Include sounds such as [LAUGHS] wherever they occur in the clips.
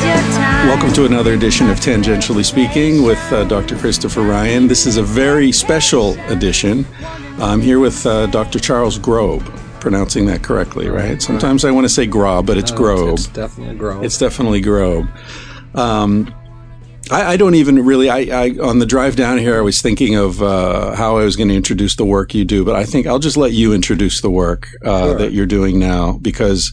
Welcome to another edition of Tangentially Speaking with uh, Dr. Christopher Ryan. This is a very special edition. I'm here with uh, Dr. Charles Grob, pronouncing that correctly, right? Sometimes I want to say Grob, but it's Grob. It's definitely Grob. It's definitely Grob. Um, I, I, don't even really. I, I, on the drive down here, I was thinking of uh, how I was going to introduce the work you do, but I think I'll just let you introduce the work uh, Sure. that you're doing now because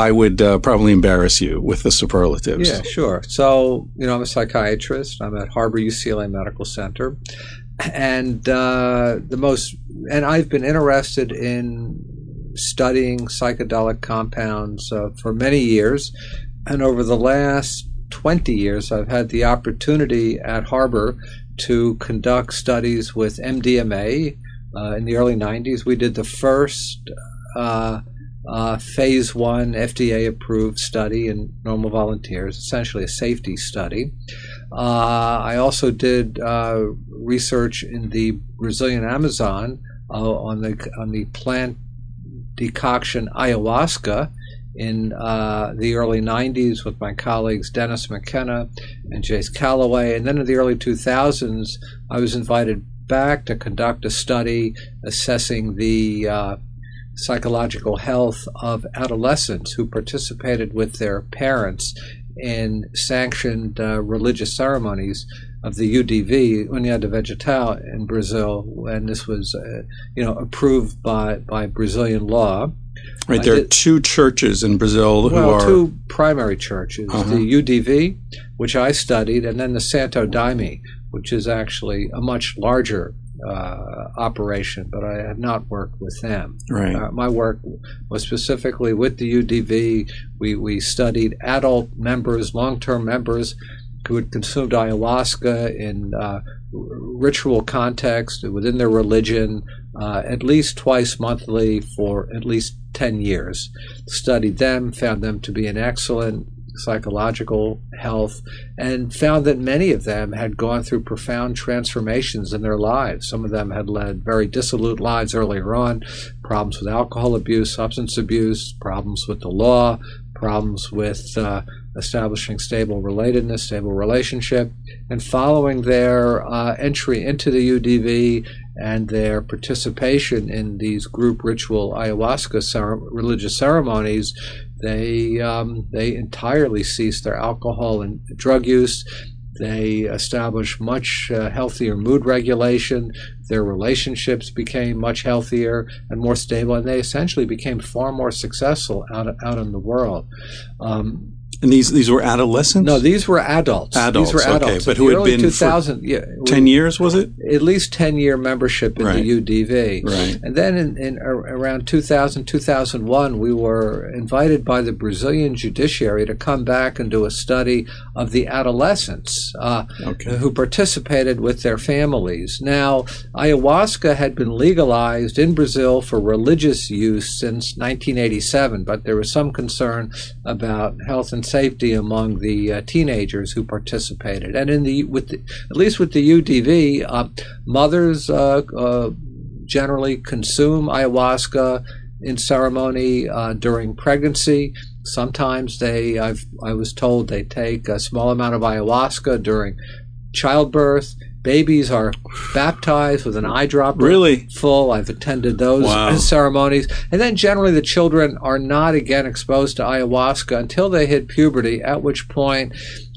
I would uh, probably embarrass you with the superlatives. Yeah, sure. So, you know, I'm a psychiatrist. I'm at Harbor UCLA Medical Center. And uh, the most, and I've been interested in studying psychedelic compounds uh, for many years. And over the last 20 years, I've had the opportunity at Harbor to conduct studies with MDMA. Uh, in the early 90s, we did the first uh, uh, phase one FDA approved study in normal volunteers, essentially a safety study. Uh, I also did uh, research in the Brazilian Amazon uh, on the on the plant decoction ayahuasca in uh, the early 90s with my colleagues Dennis McKenna and Jace Callaway. And then in the early 2000s, I was invited back to conduct a study assessing the uh, psychological health of adolescents who participated with their parents in sanctioned uh, religious ceremonies of the UDV, União do Vegetal in Brazil, and this was, uh, you know, approved by, by Brazilian law. Right. There are two churches in Brazil who are. two primary churches: Uh-huh. the UDV, which I studied, and then the Santo Daime, which is actually a much larger operation. But I have not worked with them. Right. Uh, my work was specifically with the UDV. We we studied adult members, long-term members who had consumed ayahuasca in uh, ritual context within their religion, uh, at least twice monthly for at least 10 years. Studied them, found them to be an excellent psychological health, and found that many of them had gone through profound transformations in their lives. Some of them had led very dissolute lives earlier on, problems with alcohol abuse, substance abuse, problems with the law, problems with uh, establishing stable relatedness, stable relationship, and following their uh, entry into the UDV and their participation in these group ritual ayahuasca cere- religious ceremonies, they um, they entirely ceased their alcohol and drug use. They established much uh, healthier mood regulation. Their relationships became much healthier and more stable, and they essentially became far more successful out out in the world. Um, and these these were adolescents? no, these were adults. Adults, These were okay, but who had been for 2000, yeah, 10 years, was it? at least 10 year membership in Right. the UDV. Right. And then in, in around 2000, 2001, we were invited by the Brazilian judiciary to come back and do a study of the adolescents uh, Okay. who participated with their families. Now, ayahuasca had been legalized in Brazil for religious use since 1987, but there was some concern about health and safety among the uh, teenagers who participated. And in the with the, at least with the UDV, uh, mothers uh, uh, generally consume ayahuasca in ceremony uh, during pregnancy. Sometimes they, I've, I was told, they take a small amount of ayahuasca during childbirth. Babies are baptized with an eyedropper Really? full. I've attended those Wow. [LAUGHS] ceremonies. And then generally the children are not again exposed to ayahuasca until they hit puberty, at which point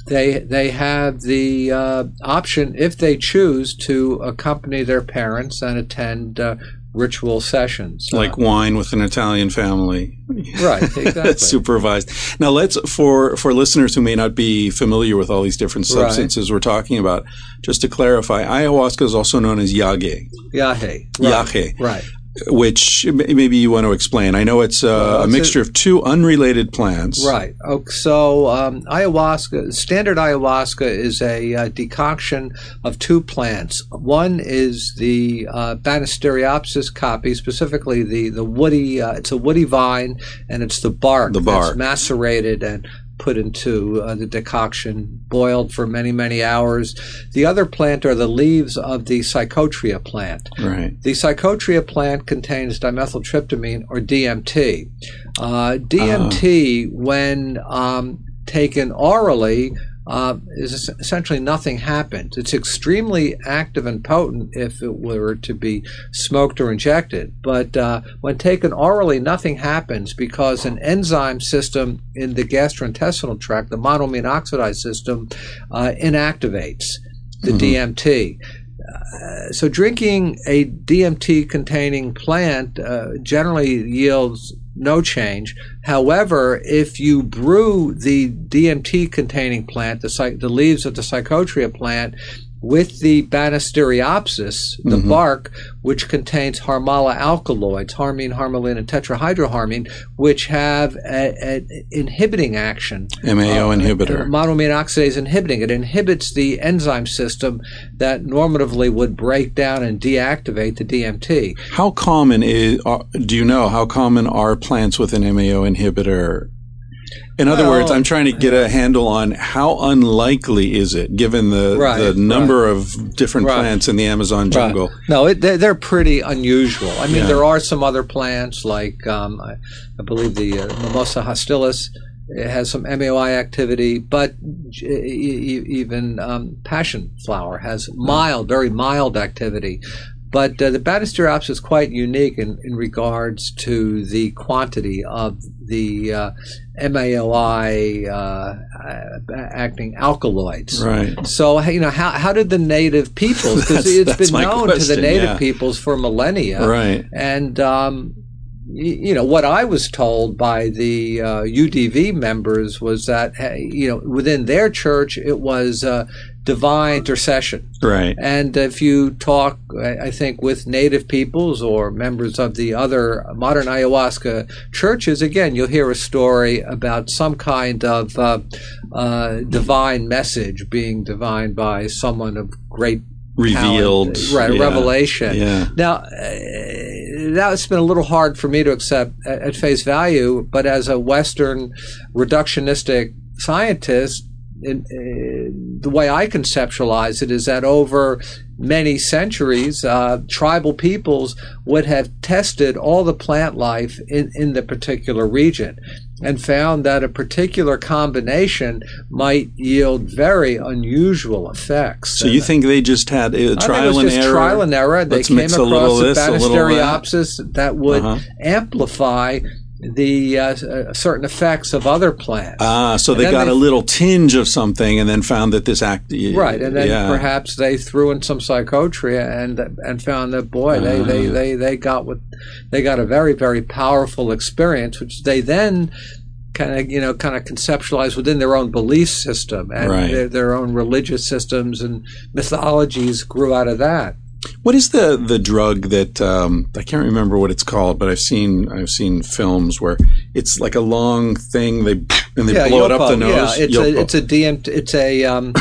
they they have the uh, option, if they choose, to accompany their parents and attend uh, ritual sessions. Like uh, wine with an Italian family. right, exactly. [LAUGHS] supervised. Now let's for for listeners who may not be familiar with all these different Right. substances we're talking about, just to clarify, ayahuasca is also known as yage. Yage. Right. Yahe. Right. Which maybe you want to explain. I know it's uh, Well, a it's mixture of two unrelated plants. Right. Okay, so um, ayahuasca, standard ayahuasca is a uh, decoction of two plants. One is the uh, Banisteriopsis caapi, specifically the the woody. Uh, it's a woody vine, and it's the bark The that's bark. macerated and put into uh, the decoction, boiled for many many hours. The other plant are the leaves of the psychotria plant. Right. The psychotria plant contains dimethyltryptamine or DMT. Uh, DMT, when um, taken orally, uh, is essentially nothing happens. It's extremely active and potent if it were to be smoked or injected. But uh, when taken orally, nothing happens because an enzyme system in the gastrointestinal tract, the monoamine oxidase system, uh, inactivates the DMT so drinking a DMT containing plant uh, generally yields no change. However, if you brew the DMT containing plant, the, the leaves of the psychotria plant, with the Banisteriopsis, the bark, which contains harmala alkaloids, harmine, harmaline, and tetrahydroharmine, which have an inhibiting action MAO inhibitor. monoamine oxidase inhibiting. It inhibits the enzyme system that normatively would break down and deactivate the DMT. How common is? Uh, do you know how common are plants with an MAO inhibitor? In other Well, words, I'm trying to get a handle on how unlikely is it, given the Right, the number of different Right. plants in the Amazon jungle. No, it, they're, they're pretty unusual. I mean, Yeah. there are some other plants like um, I, I believe the uh, Mimosa hostilis it has some MAOI activity, but e- e- even um, passion flower has mild, very mild activity. But uh, the Banisteriopsis is quite unique in, in regards to the quantity of the uh, MAOI uh, acting alkaloids. Right. So you know how how did the native peoples? Because [LAUGHS] it's been known to the native yeah. peoples for millennia, Right. and um, y- you know what I was told by the uh, UDV members was that you know within their church it was uh, divine intercession. Right. And if you talk, I think, with native peoples or members of the other modern ayahuasca churches, again, you'll hear a story about some kind of uh, uh, divine message being divined by someone of great Revealed. talent, right? Yeah. Revelation. Yeah. Now, uh, that's been a little hard for me to accept at, at face value, but as a Western reductionistic scientist, in, uh, the way I conceptualize it is that over many centuries, uh, tribal peoples would have tested all the plant life in, in the particular region and found that a particular combination might yield very unusual effects. So you think they just had a I think it trial was and error? trial and error. They Let's came a across a this, a little that. That would Uh-huh. amplify the uh, uh, certain effects of other plants. Ah, so they got they- a little tinge of something, and then found that this act. Right, and then yeah. perhaps they threw in some psychotria and and found that boy, they, they, Ah. they, they got what they got a very very powerful experience, which they then kind of you know kind of conceptualize within their own belief system and Right. their, their own religious systems and mythologies grew out of that. What is the the drug that um, I can't remember what it's called, but I've seen I've seen films where it's like a long thing they and they blow it up the Yopo. nose. Yeah, it's Yopo. a it's a DMT. It's a um,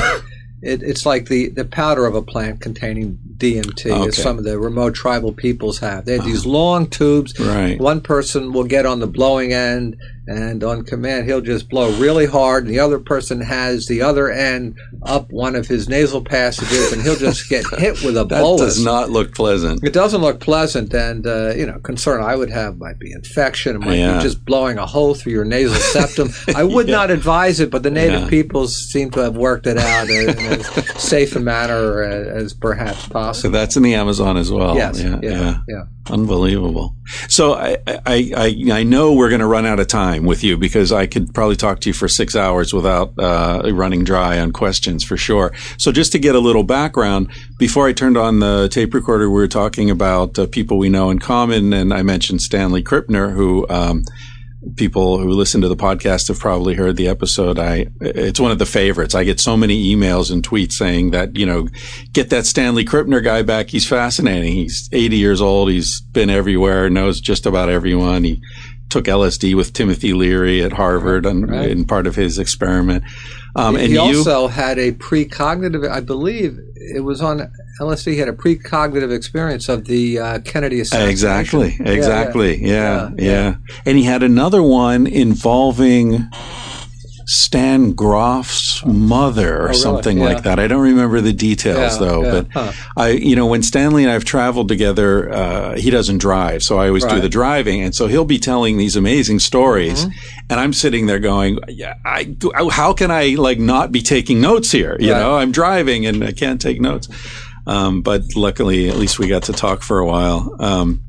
it, it's like the the powder of a plant containing DMT, Okay. as some of the remote tribal peoples have. They have these long tubes. Right. One person will get on the blowing end, and on command, he'll just blow really hard. And the other person has the other end up one of his nasal passages, and he'll just get [LAUGHS] hit with a that bolus. does not look pleasant. It doesn't look pleasant, and uh, you know, concern I would have might be infection. It might Yeah. be just blowing a hole through your nasal [LAUGHS] septum. I would not advise it, but the native Yeah. peoples seem to have worked it out in as safe a manner as, as perhaps possible. So that's in the Amazon as well. yes, Yeah. yeah, yeah. Unbelievable. So I, I, I, I know we're going to run out of time with you because I could probably talk to you for six hours without uh, running dry on questions for sure. So just to get a little background, before I turned on the tape recorder, we were talking about uh, people we know in common, and I mentioned Stanley Krippner, who um, people who listen to the podcast have probably heard the episode. I it's one of the favorites. I get so many emails and tweets saying that you know, get that Stanley Krippner guy back. He's fascinating. He's 80 years old. He's been everywhere. Knows just about everyone. He took LSD with Timothy Leary at Harvard and right. in part of his experiment. Um, and he you, also had a precognitive, I believe it was on LSD. He had a precognitive experience of the uh, Kennedy assassination. Exactly, exactly, yeah yeah, yeah, yeah, And he had another one involving Stan Grof's mother or oh, really? something yeah. like that. I don't remember the details yeah, though, yeah. but huh. I, you know, when Stanley and I have traveled together, uh, he doesn't drive, so I always right. do the driving, and so he'll be telling these amazing stories, mm-hmm. and I'm sitting there going, "Yeah, I, how can I like not be taking notes here? You right. know, I'm driving and I can't take notes." Um, but luckily, at least we got to talk for a while. Um,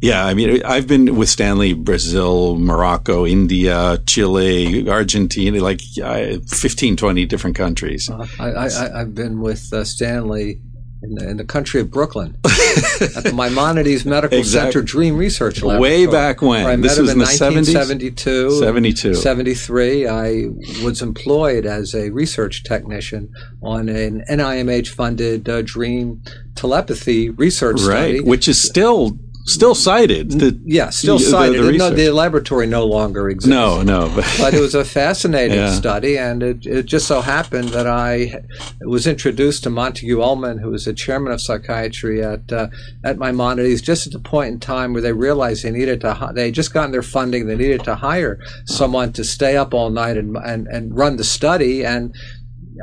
yeah, I mean, I've been with Stanley, Brazil, Morocco, India, Chile, Argentina, like uh, 15, 20 different countries. Uh, I, have been with uh, Stanley in the, in the, country of Brooklyn [LAUGHS] at the Maimonides Medical exactly. Center Dream Research Lab. Way back when. I this was in, in the 1972, 72. 73. I was employed as a research technician on an NIMH funded uh, dream telepathy research right, study. Which is still still cited. The, yeah, still cited. The, the, no, the, laboratory no longer exists. No, no. But, [LAUGHS] but it was a fascinating yeah. study, and it, it, just so happened that I was introduced to Montague Ullman, who was the chairman of psychiatry at uh, at Maimonides, just at the point in time where they realized they needed to. They just gotten their funding. They needed to hire someone to stay up all night and and, and run the study and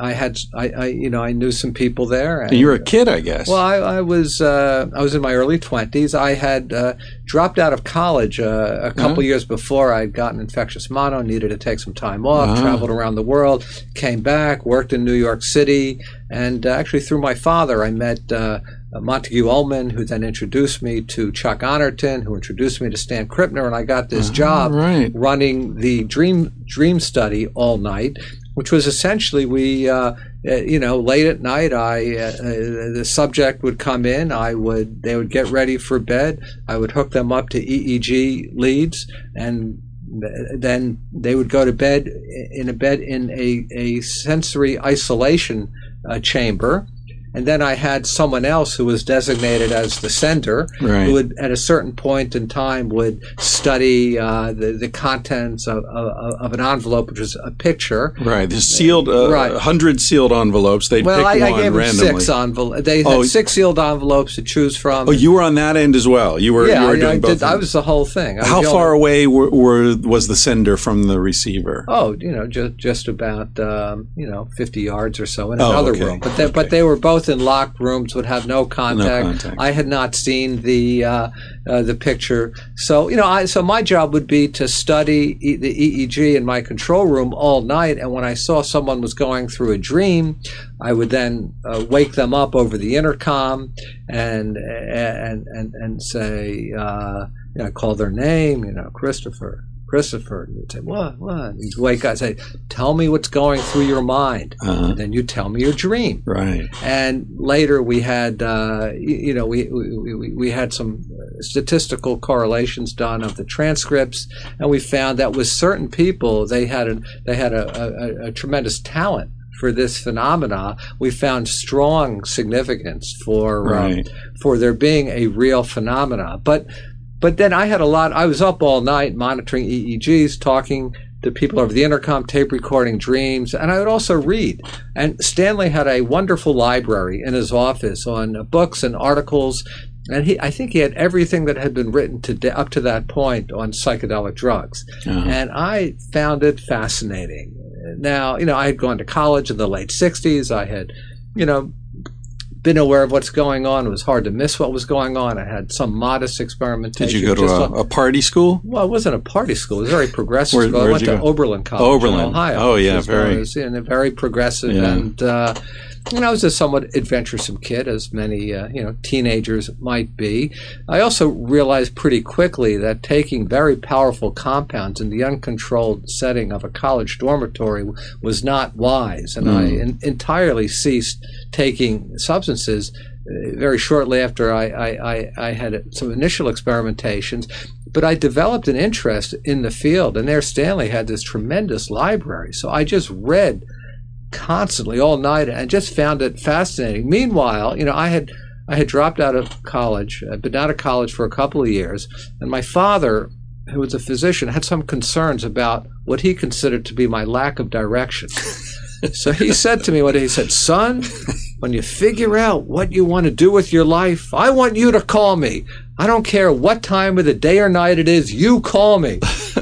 I had, I, I, you know, I knew some people there. And, you were a kid, I guess. Well, I, I was, uh, I was in my early twenties. I had uh, dropped out of college uh, a couple uh-huh. years before. I'd gotten infectious mono, needed to take some time off, uh-huh. traveled around the world, came back, worked in New York City, and uh, actually through my father, I met. Uh, Montague Ullman, who then introduced me to Chuck Honorton, who introduced me to Stan Krippner, and I got this uh-huh, job right. running the Dream Dream Study all night which was essentially we, uh, uh, you know, late at night, I uh the subject would come in. I would they would get ready for bed. I would hook them up to EEG leads, and then they would go to bed in a bed in a, a sensory isolation uh, chamber and then I had someone else who was designated as the sender, right. who would, at a certain point in time, would study uh, the, the contents of, of, of, an envelope, which was a picture. Right. The sealed, uh, right. hundred sealed envelopes. They well, pick I, one I gave randomly. them six envelopes. They had oh, six sealed envelopes to choose from. Oh, you were on that end as well. You were. Yeah, you were I, doing I both. Did, I was the whole thing. How far away were, were, was the sender from the receiver? Oh, you know, just just about um, you know fifty yards or so in oh, another okay. room. But they, okay. but they were both in locked rooms rooms would have no contact. No contact. I had not seen the uh, uh, the picture, so you know, I, so my job would be to study e- the EEG in my control room all night, and when I saw someone was going through a dream, I would then uh, wake them up over the intercom and and and and say, uh, you know, call their name, you know, Christopher. Christopher. And you'd say, what, what? You'd wake up and say, tell me what's going through your mind. Uh-huh. And then you tell me your dream. Right. And later we had, uh, you know, we, we, we had some statistical correlations done of the transcripts, and we found that with certain people, they had a, they had a, a, a tremendous talent for this phenomena, we found strong significance for um, right. um, for there being a real phenomena. But but then I had a lot, I was up all night monitoring EEGs, talking to people over the intercom, tape recording dreams, and I would also read. And Stanley had a wonderful library in his office on books and articles. And he, I think he had everything that had been written to up to that point on psychedelic drugs. Uh-huh. And I found it fascinating. Now, you know, I had gone to college in the late 60s. I had, you know, been aware of what's going on. It was hard to miss what was going on. I had some modest experimentation. Did you go to a, a, party school? Well, it wasn't a party school. It was very progressive Where, school. I went to go? Oberlin College Oberlin. in Ohio. Oh, yeah, very. Was, know, very progressive. Yeah. And uh, and I was a somewhat adventuresome kid, as many uh, you know teenagers might be. I also realized pretty quickly that taking very powerful compounds in the uncontrolled setting of a college dormitory was not wise, and mm. I in, entirely ceased taking substances uh, very shortly after I, I, I, I, had some initial experimentations. but I developed an interest in the field, and there Stanley had this tremendous library. So I just read constantly all night and just found it fascinating. Meanwhile, you know, I had I had dropped out of college. I'd been out of college for a couple of years, and my father, who was a physician, had some concerns about what he considered to be my lack of direction. [LAUGHS] so he said to me one day, he said, "Son, when you figure out what you want to do with your life, I want you to call me. I don't care what time of the day or night it is, you call me.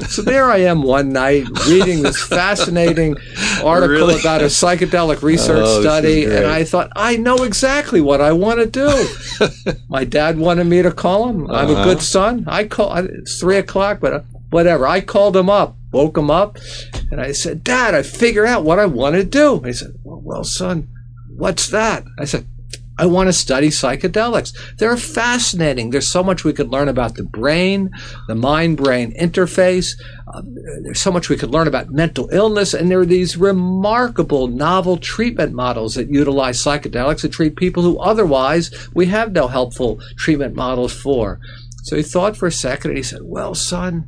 So there I am one night reading this [LAUGHS] fascinating article Really? about a psychedelic research Oh, study, and I thought, I know exactly what I want to do. [LAUGHS] My dad wanted me to call him. I'm a Uh-huh. good son. I call. It's three o'clock, but uh, whatever. I called him up, woke him up, and I said, "Dad, I figure out what I want to do." And he said, well, "Well, son, what's that?" I said, I want to study psychedelics. They're fascinating. There's so much we could learn about the brain, the mind brain interface. Uh, there's so much we could learn about mental illness. And there are these remarkable novel treatment models that utilize psychedelics to treat people who otherwise we have no helpful treatment models for. So he thought for a second and he said, Well, son,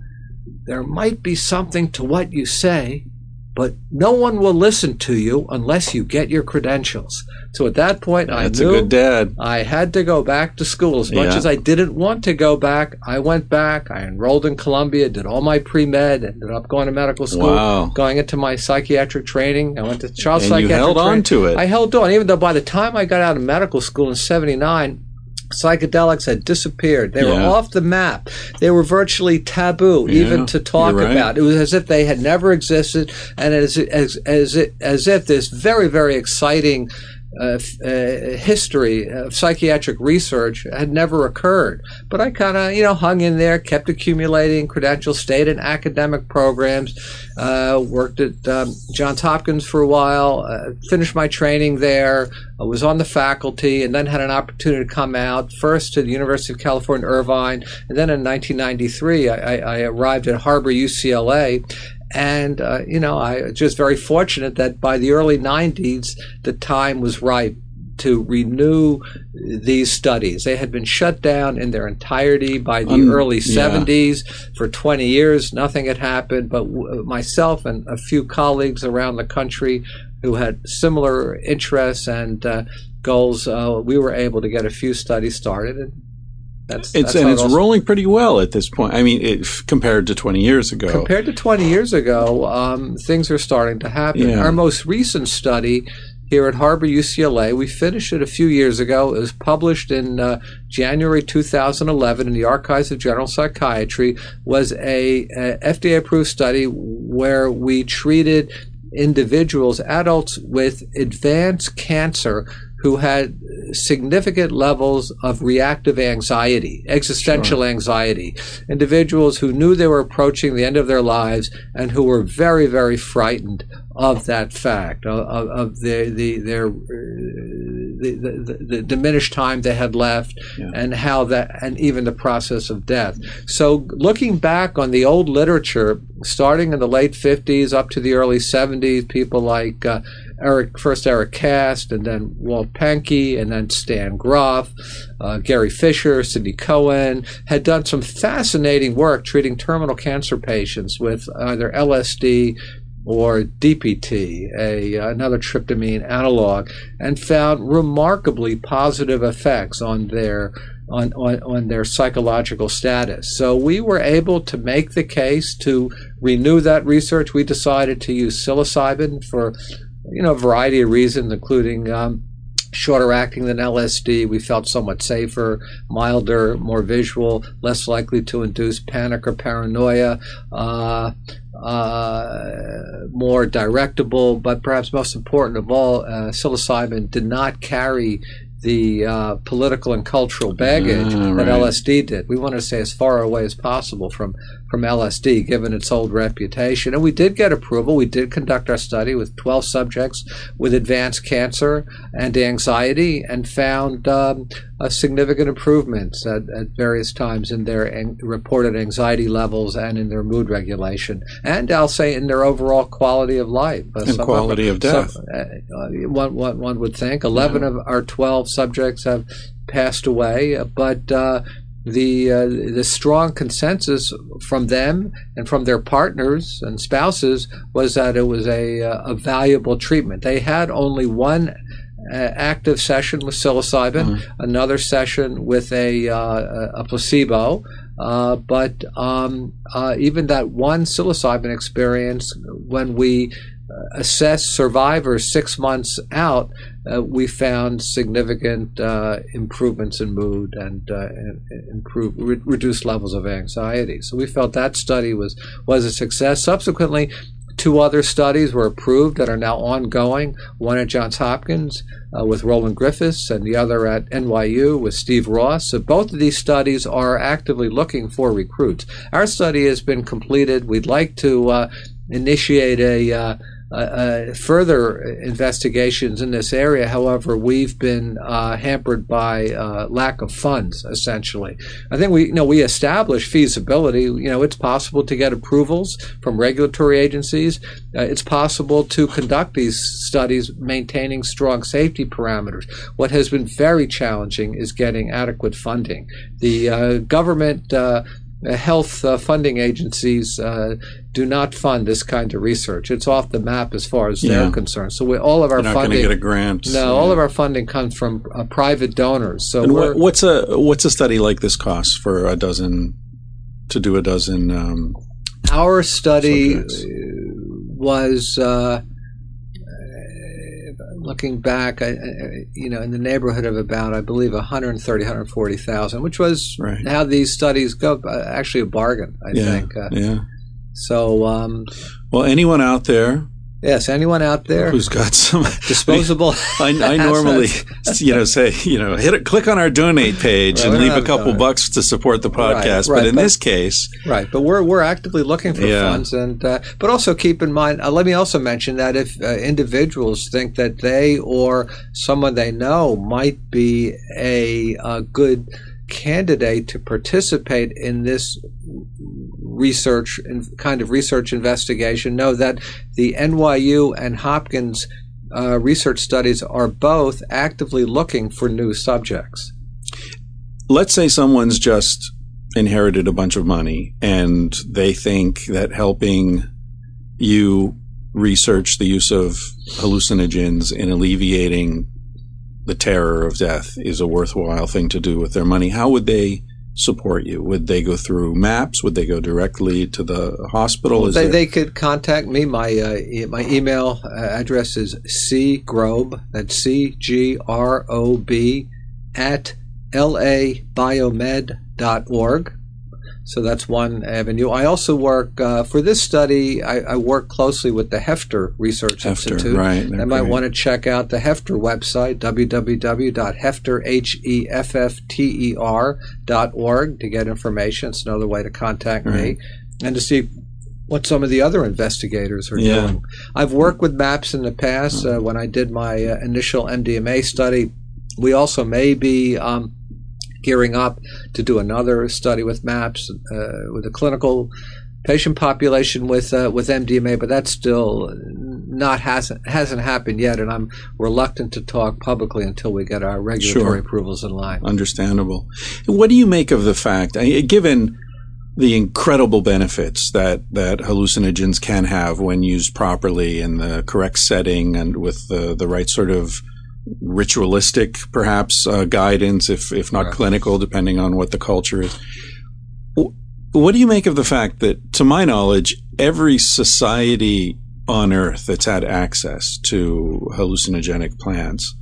there might be something to what you say, but no one will listen to you unless you get your credentials. So at that point, That's I a knew good dad. I had to go back to school. As much Yeah. as I didn't want to go back, I went back. I enrolled in Columbia, did all my pre med, ended up going to medical school, Wow. going into my psychiatric training. I went to Charles And you Psychiatric held on to it. I held on, even though by the time I got out of medical school in '79, psychedelics had disappeared. They were off the map. They were virtually taboo, Yeah, even to talk right. about. It was as if they had never existed, and as as as, as if this very very exciting. Uh, uh, history of psychiatric research had never occurred, but I kind of, you know, hung in there, kept accumulating credentials, stayed in academic programs, uh, worked at um, Johns Hopkins for a while, uh, finished my training there, I was on the faculty, and then had an opportunity to come out first to the University of California, Irvine, and then in 1993, I, I, I arrived at Harbor UCLA. And, uh, you know, I was just very fortunate that by the early 90s, the time was ripe to renew these studies. They had been shut down in their entirety by the Um, early yeah. 70s. For 20 years, nothing had happened, but w- myself and a few colleagues around the country who had similar interests and uh, goals, uh, we were able to get a few studies started. And that's, It's that's and it's rolling pretty well at this point. I mean, it, compared to 20 years ago. Compared to 20 years ago, um, things are starting to happen. Yeah. Our most recent study here at Harbor UCLA, we finished it a few years ago. It was published in uh, January 2011 in the Archives of General Psychiatry. Was a, a FDA-approved study where we treated individuals, adults with advanced cancer who had significant levels of reactive anxiety, existential anxiety, individuals who knew they were approaching the end of their lives and who were very, very frightened of that fact, of, of, their, the, their, uh, the, the, the diminished time they had left Yeah. and how that, and even the process of death. So looking back on the old literature, starting in the late 50s up to the early 70s, people like uh, Eric, first Eric Kast, and then Walt Pahnke, and then Stan Grof, uh, Gary Fisher, Sidney Cohen, had done some fascinating work treating terminal cancer patients with either LSD or DPT, a another tryptamine analog, and found remarkably positive effects on their on, on, on their psychological status. So we were able to make the case to renew that research. We decided to use psilocybin for you know a variety of reasons, including um, shorter acting than LSD. We felt somewhat safer, milder, more visual, less likely to induce panic or paranoia. Uh, uh, more directable, but perhaps most important of all, uh, psilocybin did not carry the uh, political and cultural baggage Ah, that. LSD did. We wanted to stay as far away as possible from from LSD, given its old reputation. And we did get approval. We did conduct our study with 12 subjects with advanced cancer and anxiety, and found um, significant improvements at, at various times in their an- reported anxiety levels and in their mood regulation, and I'll say in their overall quality of life Uh, And quality of death. some- uh, uh, one, one, one would think 11 of our 12 subjects have passed away, uh, but uh, the uh, the strong consensus from them and from their partners and spouses was that it was a uh, a valuable treatment. They had only one uh, active session with psilocybin, another session with a uh, a placebo. Uh, but um, uh, even that one psilocybin experience, when we assess survivors six months out, uh, we found significant uh, improvements in mood and, uh, re- reduced levels of anxiety. So we felt that study was was a success. Subsequently, two other studies were approved that are now ongoing. One at Johns Hopkins uh, with Roland Griffiths, and the other at NYU with Steve Ross. So both of these studies are actively looking for recruits. Our study has been completed. We'd like to uh, initiate a uh, uh, further investigations in this area. However, we've been uh, hampered by uh, lack of funds. Essentially, I think we you know we established feasibility. You know, it's possible to get approvals from regulatory agencies. It's possible to conduct these studies maintaining strong safety parameters. What has been very challenging is getting adequate funding. The government health uh, funding agencies uh, do not fund this kind of research. It's off the map as far as Yeah. they're concerned. So we, all of our You're not going to funding, get a grant. no, all of our funding comes from uh, private donors. So what, what's a what's a study like this cost for a dozen to do a dozen? Um, our study Subjects. uh, was. Looking back, I, I- you know, in the neighborhood of about, I believe, 130, 140,000, which was Right. how these studies go. uh, Actually, a bargain, I yeah, think. Uh, yeah. So, um, Well, anyone out there yes, anyone out there who's got some disposable? [LAUGHS] I, I [LAUGHS] normally, you know, say, you know, hit it, click on our donate page Right, and leave a couple donate. bucks to support the podcast. right, but in but- this case, Right, but we're we're actively looking for Yeah. funds, and uh, but also keep in mind. Uh, let me also mention that if uh, individuals think that they or someone they know might be a, uh good candidate to participate in this research and kind of research investigation, know that the NYU and Hopkins uh, research studies are both actively looking for new subjects. let's say someone's just inherited a bunch of money and they think that helping you research the use of hallucinogens in alleviating the terror of death is a worthwhile thing to do with their money. How would they support you? Would they go through maps? Would they go directly to the hospital? They, there- they could contact me. My uh, e- my email uh, address is cgrob. That's c g r o b at labiomed.org. So that's one avenue. I also work uh, for this study. I, I work closely with the Hefter Research Hefter, Institute. right, might want to check out the Hefter website www.hefter h e f f t e r dot org to get information. It's another way to contact Right. me and to see what some of the other investigators are Yeah. doing. I've worked with MAPS in the past. Uh, when I did my uh, initial MDMA study, we also may be um, gearing up to do another study with MAPS uh, with a clinical patient population with uh, with MDMA, but that's still not hasn't hasn't happened yet, and I'm reluctant to talk publicly until we get our regulatory Sure. approvals in line. Understandable. What do you make of the fact, given the incredible benefits that, that hallucinogens can have when used properly in the correct setting and with the, the right sort of ritualistic, perhaps, uh, guidance, if, if not Right. clinical, depending on what the culture is. What do you make of the fact that, to my knowledge, every society on earth that's had access to hallucinogenic plants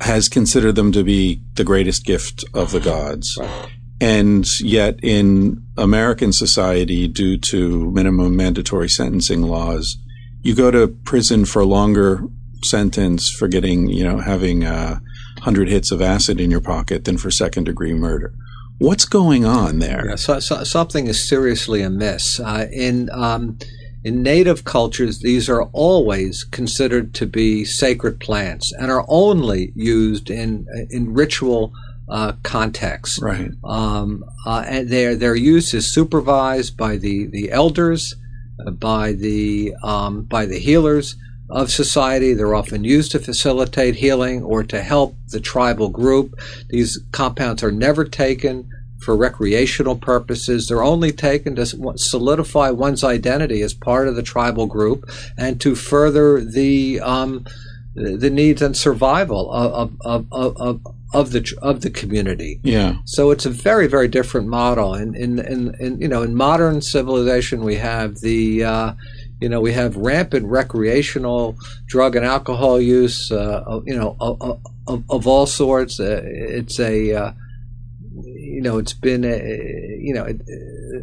has considered them to be the greatest gift of the gods. Right. And yet in American society, due to minimum mandatory sentencing laws, you go to prison for longer sentence for getting, you know, having a hundred hits of acid in your pocket than for second degree murder. What's going on there? Yeah, so, so, something is seriously amiss. Uh, in um, in native cultures, these are always considered to be sacred plants and are only used in in ritual uh, contexts. Right. Um, uh, and their their use is supervised by the the elders, uh, by the um, by the healers of society. They're often used to facilitate healing or to help the tribal group. These compounds are never taken for recreational purposes. They're only taken to solidify one's identity as part of the tribal group and to further the um, the needs and survival of, of, of, of, of the of the community. Yeah. So it's a very very different model. And in, in, in, you know in modern civilization we have the uh, you know we have rampant recreational drug and alcohol use. Uh, you know of, of, of, all sorts. Uh, it's a uh, you know it's been a, you know it,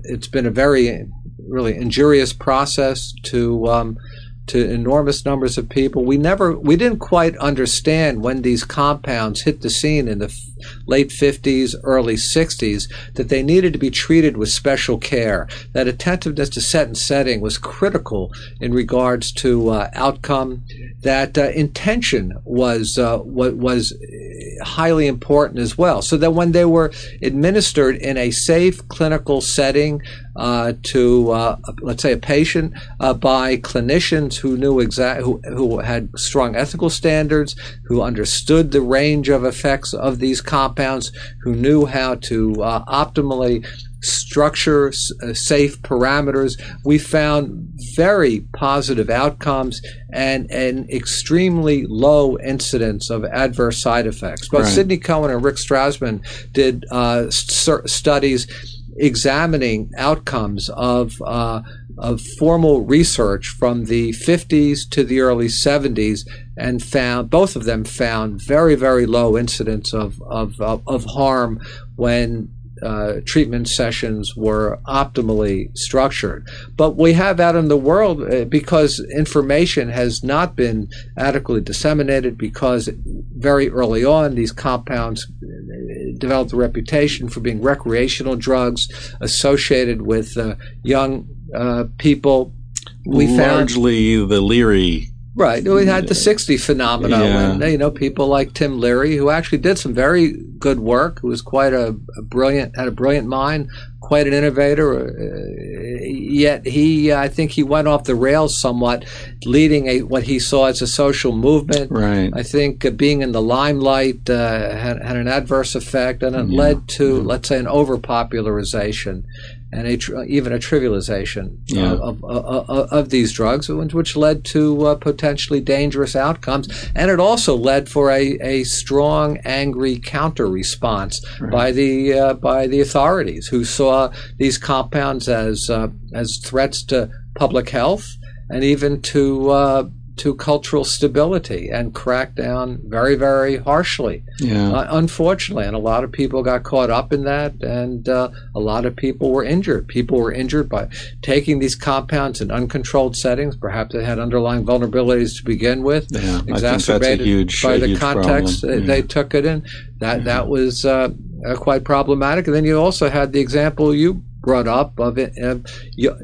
it's been a very really injurious process to um, to enormous numbers of people. We never, we didn't quite understand when these compounds hit the scene in the late 50s, early 60s, that they needed to be treated with special care. That attentiveness to set and setting was critical in regards to uh, outcome. That uh, intention was uh, what was highly important as well. So that when they were administered in a safe clinical setting uh, to, uh, let's say, a patient uh, by clinicians who knew exact, who, who had strong ethical standards, who understood the range of effects of these compounds, who knew how to uh, optimally structure uh, safe parameters. We found very positive outcomes and an extremely low incidence of adverse side effects. Both right. Sidney Cohen and Rick Strassman did uh, st- studies examining outcomes of uh, of formal research from the 50s to the early 70s and found both of them found very very low incidence of of, of, of harm when uh, treatment sessions were optimally structured. But we have out in the world, uh, because information has not been adequately disseminated, because very early on these compounds uh, developed a reputation for being recreational drugs associated with uh, young uh, people. We largely found, the Leary Right. We had the 60 phenomenon yeah. when, you know, people like Tim Leary, who actually did some very good work, who was quite a, a brilliant, had a brilliant mind, quite an innovator. Uh, yet he, I think he went off the rails somewhat, leading a, what he saw as a social movement. Right. I think uh, being in the limelight uh, had, had an adverse effect and it yeah. led to, let's say, an overpopularization and a, even a trivialization yeah. of, of, of, of, these drugs, which led to uh, potentially dangerous outcomes. And it also led for a, a strong, angry counter response right. by the uh, by the authorities, who saw these compounds as uh, as threats to public health and even to uh, to cultural stability and crack down very, very harshly. Yeah. Uh, unfortunately, and a lot of people got caught up in that, and uh, a lot of people were injured. People were injured by taking these compounds in uncontrolled settings. Perhaps they had underlying vulnerabilities to begin with, yeah, exacerbated huge, by the context yeah. they took it in. That that was uh, quite problematic. And then you also had the example you brought up of it,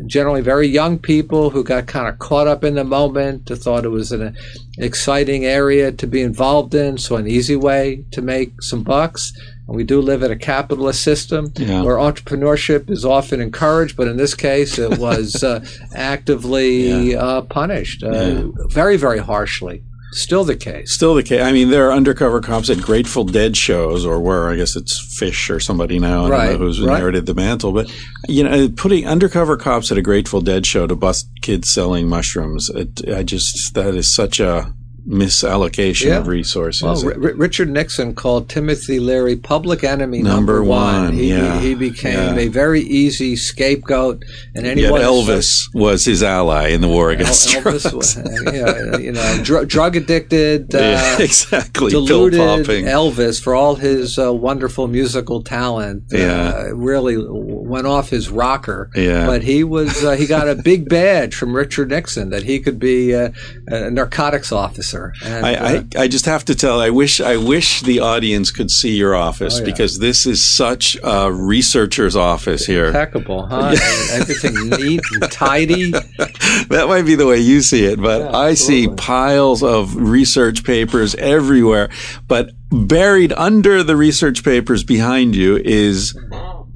generally very young people who got kind of caught up in the moment, thought it was an exciting area to be involved in, so an easy way to make some bucks. And we do live in a capitalist system yeah. where entrepreneurship is often encouraged, but in this case, it was uh, [LAUGHS] actively yeah. uh, punished uh, yeah. very, very harshly. Still the case. Still the case. I mean, there are undercover cops at Grateful Dead shows, or where I guess it's Phish or somebody now. I right, don't know who's right. inherited the mantle, but you know, putting undercover cops at a Grateful Dead show to bust kids selling mushrooms. It, I just that is such a misallocation yeah. of resources. Well, R- Richard Nixon called Timothy Leary public enemy number, number one. one. He, yeah. he became yeah. a very easy scapegoat, and anyone. Yet Elvis was his ally in the war against El- drugs. Was, you know, dr- drug addicted, [LAUGHS] uh, exactly, deluded Elvis for all his uh, wonderful musical talent. Uh, yeah, really went off his rocker. Yeah, but he was uh, he got a big badge from Richard Nixon that he could be uh, a narcotics officer answer. And, I, uh, I, I, just have to tell. I wish I wish the audience could see your office oh, yeah. because this is such a researcher's office here. Impeccable, huh? [LAUGHS] Everything neat and tidy. [LAUGHS] that might be the way you see it, but yeah, I see piles of research papers everywhere. But buried under the research papers behind you is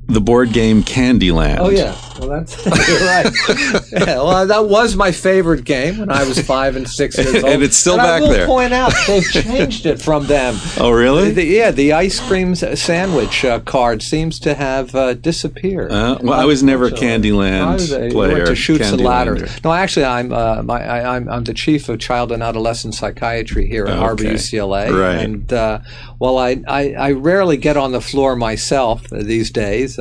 the board game Candyland. Oh yeah, Well, that's [LAUGHS] right. Yeah, well, that was my favorite game when I was five and six years [LAUGHS] old, And it's still And back I will there. Point out they've [LAUGHS] changed it from them. Oh, really? The- yeah, the ice cream sandwich uh, card seems to have uh, disappeared. Uh, well, I was never a Unfortunately. Candyland I was a- player. Went to Chutes and Candylander. ladders. No, actually, I'm uh, my, I, I'm I'm the chief of child and adolescent psychiatry here at Harbor Okay. UCLA. Right. And uh, well, I, I I rarely get on the floor myself uh, these days.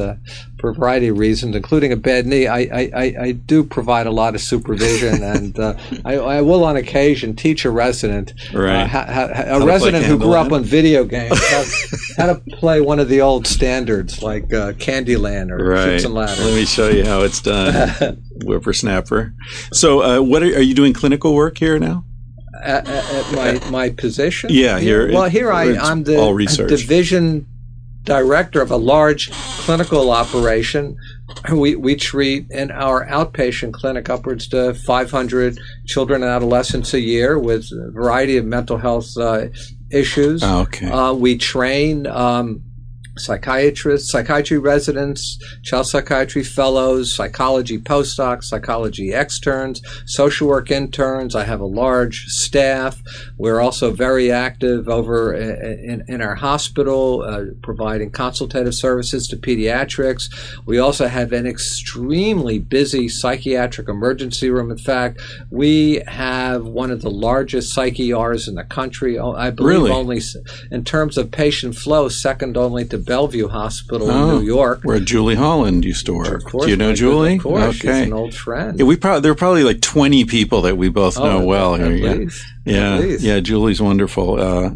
Uh, for a variety of reasons, including a bad knee, I, I, I, do provide a lot of supervision, [LAUGHS] and uh, I, I will on occasion teach a resident, Right. uh, ha, ha, a resident who grew up on video games, how, how to play one of the old standards like uh, Candyland or Right. And Ladders. Let me show you how it's done. [LAUGHS] Whippersnapper. So, uh, what are, are you doing clinical work here now? at, at- my my position. Yeah, here- Well, here I, I'm the all research. division director of a large clinical operation. We we treat in our outpatient clinic upwards to 500 children and adolescents a year with a variety of mental health uh, issues. Oh, okay. Uh, we train um, psychiatrists, psychiatry residents, child psychiatry fellows, psychology postdocs, psychology externs, social work interns. I have a large staff. We're also very active over in, in our hospital, uh, providing consultative services to pediatrics. We also have an extremely busy psychiatric emergency room. In fact, we have one of the largest psych ERs in the country. I believe Really? only in terms of patient flow, second only to Bellevue Hospital Oh, in New York. Where Julie Holland used to work. Course, Do you know Julie? Of course, she's Okay. an old friend. Yeah, we probably there are probably like twenty people that we both Oh, know well at here. Yeah. least. Yeah, At least. yeah. Julie's wonderful. Uh,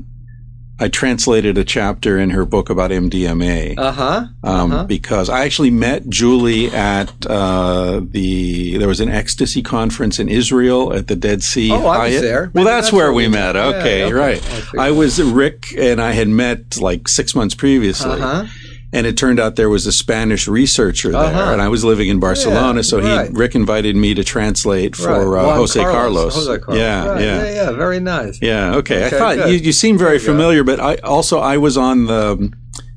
I translated a chapter in her book about MDMA Uh huh. um, uh-huh. because I actually met Julie at uh, the there was an ecstasy conference in Israel at the Dead Sea. Oh, I was there. Well, that's, that's where where we we met. met. Yeah, Okay, okay. right. I. I was Rick, and I had met like six months previously. Uh-huh. And it turned out there was a Spanish researcher there, Uh-huh. and I was living in Barcelona, Yeah, so right. he Rick invited me to translate for Right. uh, Jose Carlos. Jose Carlos. Yeah, Right. yeah, yeah, yeah. Very nice. yeah. Okay, I thought you, you seem very you go. familiar, but I also I was on the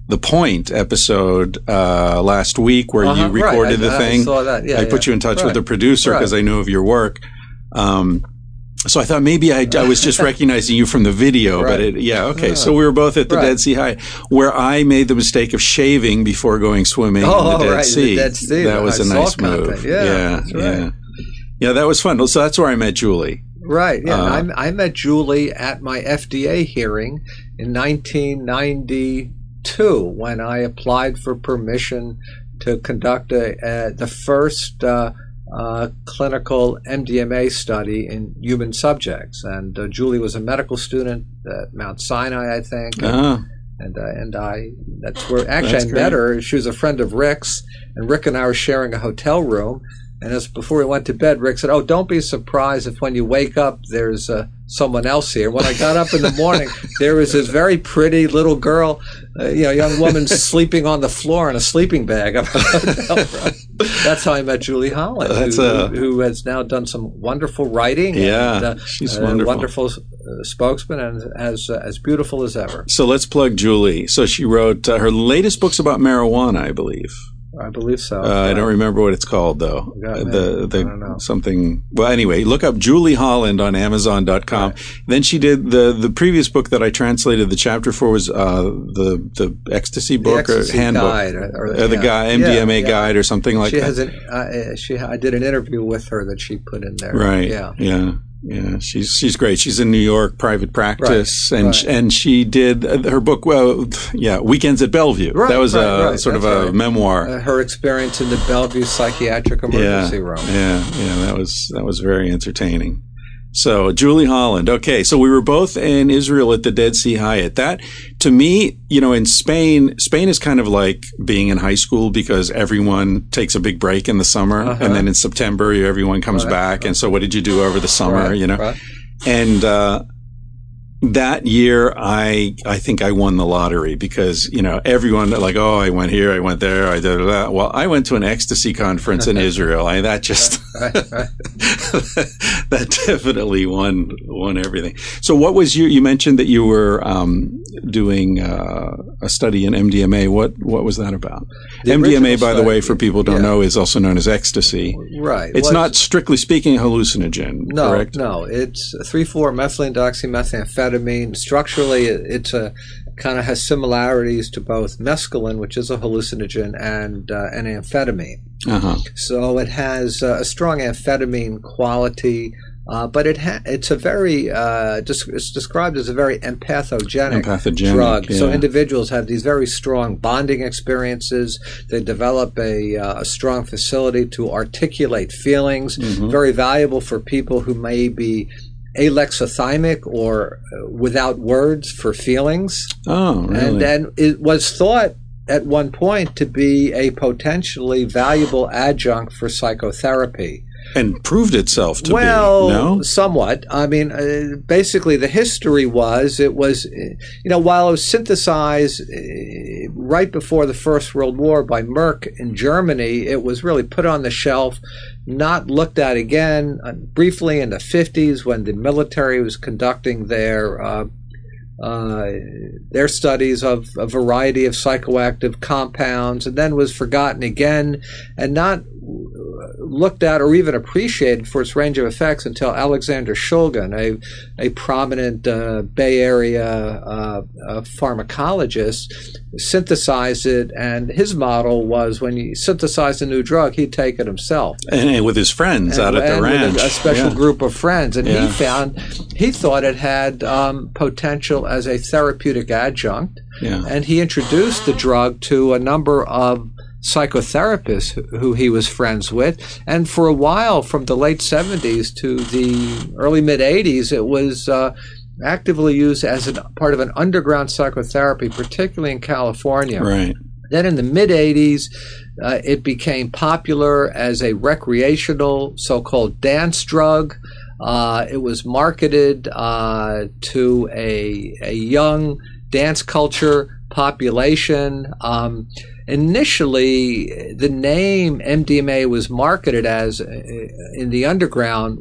the Point episode uh, last week where Uh-huh, you recorded the I- I thing. saw that. Yeah, I put you in touch with the producer because. I knew of your work. Um, so I thought maybe I, I was just [LAUGHS] recognizing you from the video, but it, yeah, okay. So we were both at the Right. Dead Sea Hyatt, where I made the mistake of shaving before going swimming in Oh, the Dead right, the Sea. Dead Sea, That was a nice salt content. move. Yeah, yeah, that's right. yeah, yeah. That was fun. So that's where I met Julie. Right. Yeah. Uh, I, I met Julie at my FDA hearing in 1992 when I applied for permission to conduct a, uh, the first uh, uh, clinical MDMA study in human subjects. And uh, Julie was a medical student at Mount Sinai, I think. Uh, and uh, and I that's where actually That's I met her. She was a friend of Rick's, and Rick and I were sharing a hotel room. And as before we went to bed, Rick said, "Oh, don't be surprised if when you wake up there's uh, someone else here." When I got up in the morning, there was this very pretty little girl, uh, you know, young woman sleeping on the floor in a sleeping bag of a hotel room. That's how I met Julie Holland, who, a- who has now done some wonderful writing. Yeah, and, uh, she's a wonderful. wonderful uh, spokesman and as uh, as beautiful as ever. so let's plug Julie. So she wrote uh, her latest book's about marijuana, I believe. I believe so. Uh, I don't remember what it's called though. Uh, it. the the I don't know. something. Well, anyway, look up Julie Holland on Amazon.com. Then she did the the previous book that I translated. The chapter for was uh, the the ecstasy The book Ecstasy or handbook, Guide, or, or- Uh, the yeah. guy MDMA yeah. guide or something like she that. has an. Uh, she. I did an interview with her that she put in there. Right. Yeah. Yeah. Yeah. She's she's great. She's in New York, private practice, and right. and she did uh, her book. Well, yeah, Weekends at Bellevue. Right, that was right, a right. sort of a right. memoir. Uh, her experience in the Bellevue Psychiatric Emergency yeah, Room. Yeah, yeah, that was that was very entertaining. So Julie Holland. Okay, so we were both in Israel at the Dead Sea Hyatt. That to me, you know, in Spain, Spain is kind of like being in high school because everyone takes a big break in the summer, Uh-huh. and then in September everyone comes Right. back. And so, what did you do over the summer? Right, you know, right. and uh, that year, I I think I won the lottery because you know everyone like oh I went here I went there I did that well I went to an ecstasy conference in [LAUGHS] Israel I that just right, [LAUGHS] right. that definitely won won everything. So, what was you? You mentioned that you were um, doing uh, a study in MDMA. What what was that about? The MDMA, by the way, for people who don't yeah. know, is also known as ecstasy. Right. It's Was- not strictly speaking a hallucinogen. No, correct? no. It's three four methylene dioxymethamphetamine. Structurally, it's a kind of has similarities to both mescaline, which is a hallucinogen, and uh, and amphetamine. Uh-huh. So it has uh, a strong amphetamine quality, uh, but it ha- it's a very uh, it's described as a very empathogenic, Empathogenic, drug. So individuals have these very strong bonding experiences. They develop a, uh, a strong facility to articulate feelings. Mm-hmm. Very valuable for people who may be alexithymic or uh, without words for feelings. Oh, really? And then it was thought at one point to be a potentially valuable adjunct for psychotherapy. And proved itself to well, be. No? somewhat. I mean, uh, basically, the history was it was, uh, you know, while it was synthesized uh, right before the First World War by Merck in Germany, it was really put on the shelf, not looked at again. Uh, briefly in the 50s, when the military was conducting their uh, their studies of a variety of psychoactive compounds, and then was forgotten again, and not looked at or even appreciated for its range of effects until Alexander Shulgin, a, a prominent uh, Bay Area uh, uh, pharmacologist, synthesized it. And his model was when he synthesized a new drug, he'd take it himself. And, and with his friends out at the and ranch. a, a special Yeah. group of friends. And Yeah. he found, he thought it had um, potential as a therapeutic adjunct Yeah. and he introduced the drug to a number of psychotherapists who- he was friends with and for a while from the late 70s to the early mid 80s it was uh, actively used as a part of an underground psychotherapy particularly in california Right. then in the mid 80s, uh, it became popular as a recreational so called dance drug. Uh, it was marketed uh, to a, a young dance culture population. Um, initially, the name MDMA was marketed as uh, in the underground.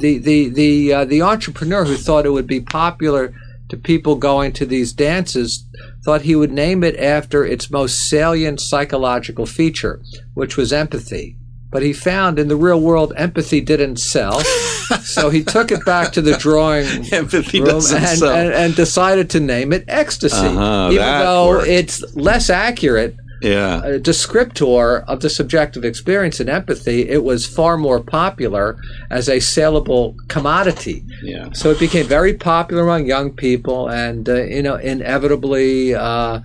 The the the uh, the entrepreneur who thought it would be popular to people going to these dances thought he would name it after its most salient psychological feature, which was empathy. But he found in the real world empathy didn't sell, [LAUGHS] so he took it back to the drawing [LAUGHS] Empathy room and, sell. and, and decided to name it ecstasy, Uh-huh, even though worked. it's less accurate yeah. a descriptor of the subjective experience in empathy, it was far more popular as a saleable commodity. Yeah. So it became very popular among young people, and uh, you know, inevitably, uh,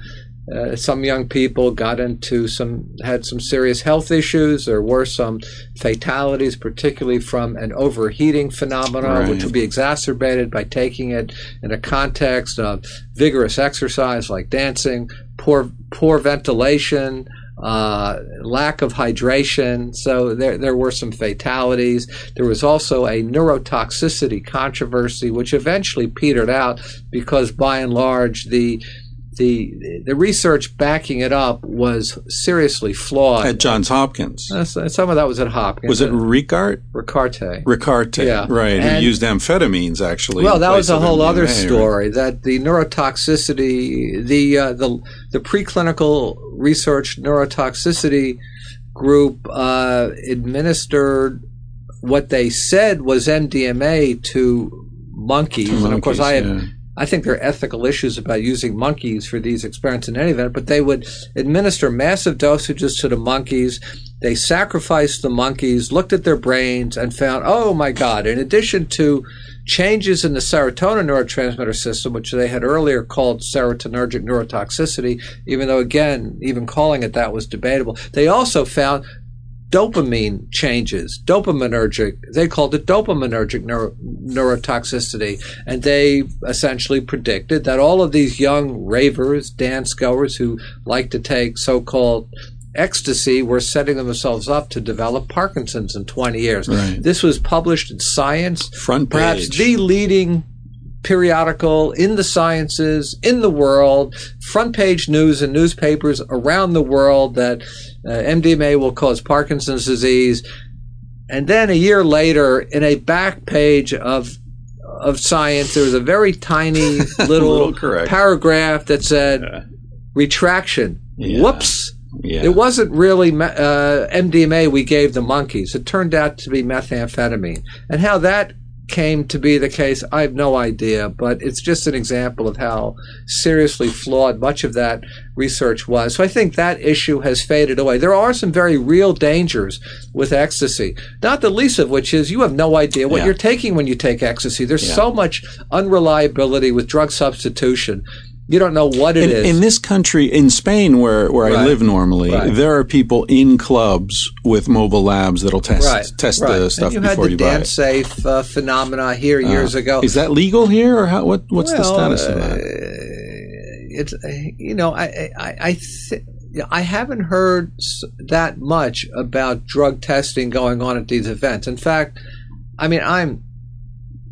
uh, some young people got into some had some serious health issues. There were some fatalities, particularly from an overheating phenomenon, which Right. would be exacerbated by taking it in a context of vigorous exercise like dancing, poor poor ventilation. Uh, lack of hydration, so there there were some fatalities. There was also a neurotoxicity controversy, which eventually petered out because, by and large, the the the research backing it up was seriously flawed. At Johns Hopkins. Uh, Some of that was at Hopkins. Was it Ricard? Ricaurte? Ricaurte. Yeah. Right. And- Who used amphetamines, actually. Well, that was a whole other MDMA, right? story. That the neurotoxicity, the uh, the the preclinical research neurotoxicity group uh, administered what they said was MDMA to monkeys, and of course, I yeah. I think there are ethical issues about using monkeys for these experiments in any event, but they would administer massive dosages to the monkeys. They sacrificed the monkeys, looked at their brains, and found, oh my God, in addition to changes in the serotonin neurotransmitter system, which they had earlier called serotonergic neurotoxicity, even though, again, even calling it that was debatable, they also found dopamine changes, dopaminergic. They called it dopaminergic neuro, neurotoxicity. And they essentially predicted that all of these young ravers, dance goers who like to take so called ecstasy were setting themselves up to develop Parkinson's in 20 years. Right. This was published in Science, Front perhaps page. the leading periodical in the sciences in the world front page news in newspapers around the world that uh, MDMA will cause Parkinson's disease and then a year later, in a back page of of Science, there was a very tiny [LAUGHS] little, Little paragraph that said retraction. Yeah. Whoops. Yeah. It wasn't really uh, MDMA we gave the monkeys. It turned out to be methamphetamine. And how that came to be the case, I have no idea, but it's just an example of how seriously flawed much of that research was. So I think that issue has faded away. There are some very real dangers with ecstasy, not the least of which is you have no idea what Yeah. you're taking when you take ecstasy. There's Yeah. so much unreliability with drug substitution. You don't know what it in, is. in this country, in Spain, where, where I live normally, Right. there are people in clubs with mobile labs that'll test right, test right. the stuff you before had the you buy dance it. safe uh, phenomena here years ago. Is that legal here, or how, what? What's the Well, status of uh, that? It's uh, you know I I I, th- I haven't heard that much about drug testing going on at these events. In fact, I mean I'm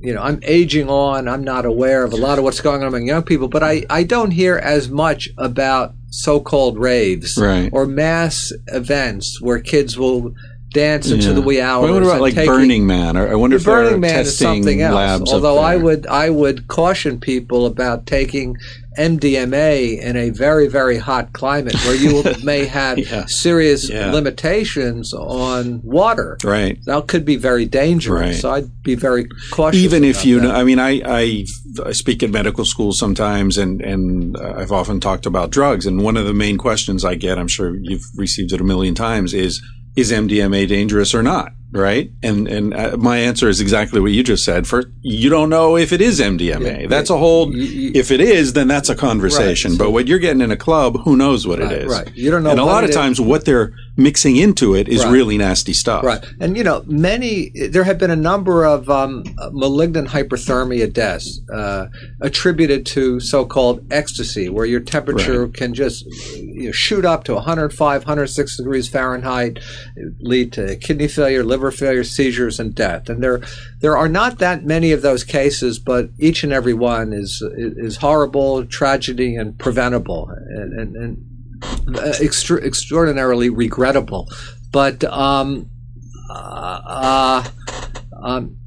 you know I'm aging on. I'm not aware of a lot of what's going on among young people, but I I don't hear as much about so-called raves Right. or mass events where kids will dance into Yeah. the wee hours. About like Burning Man? Or I wonder if Burning Man is something else. labs. Although I would I would caution people about taking MDMA in a very very hot climate where you [LAUGHS] may have Yeah. serious Yeah. limitations on water. right. That could be very dangerous. Right. So I'd be very cautious. even if you that. know, I mean, I, I, I speak at medical schools sometimes and, and I've often talked about drugs. And one of the main questions I get, I'm sure you've received it a million times is, is MDMA dangerous or not? Right. And, and uh, my answer is exactly what you just said. First, you don't know if it is MDMA. Yeah, that's a whole, you- you- if it is, then that's a conversation. Right, so- but what you're getting in a club, who knows what Right, it is? right. You don't know And a lot of is. times what they're mixing into it is Right. really nasty stuff. Right. And, you know, many, there have been a number of um, malignant hyperthermia deaths uh, attributed to so called ecstasy, where your temperature can just you know, shoot up to 105, 106 degrees Fahrenheit, lead to kidney failure, liver failure, seizures, and death. And there, there are not that many of those cases, but each and every one is, is horrible, tragedy, and preventable. And, and, and extra- extraordinarily regrettable. But um, uh, uh, um,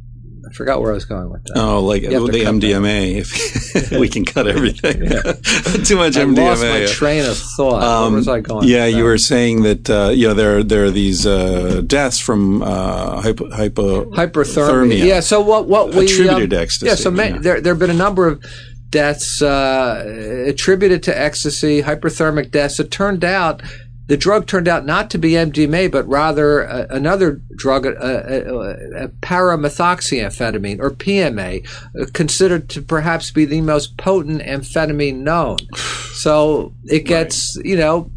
I forgot where I was going with that. Oh, like You have with to the. MDMA. If [LAUGHS] we can cut everything, [LAUGHS] too much I MDMA. lost my train of thought. Um, where was I going? Yeah, you were saying that uh, you know there there are these uh, deaths from uh, hypo, hypo hyperthermia. Yeah. So what? What we Attributed um, ecstasy, Yeah. So yeah. there there have been a number of deaths uh, attributed to ecstasy, hyperthermic deaths. It turned out. The drug turned out not to be MDMA, but rather uh, another drug, uh, uh, uh, paramethoxyamphetamine or PMA, considered to perhaps be the most potent amphetamine known. So it gets, you know,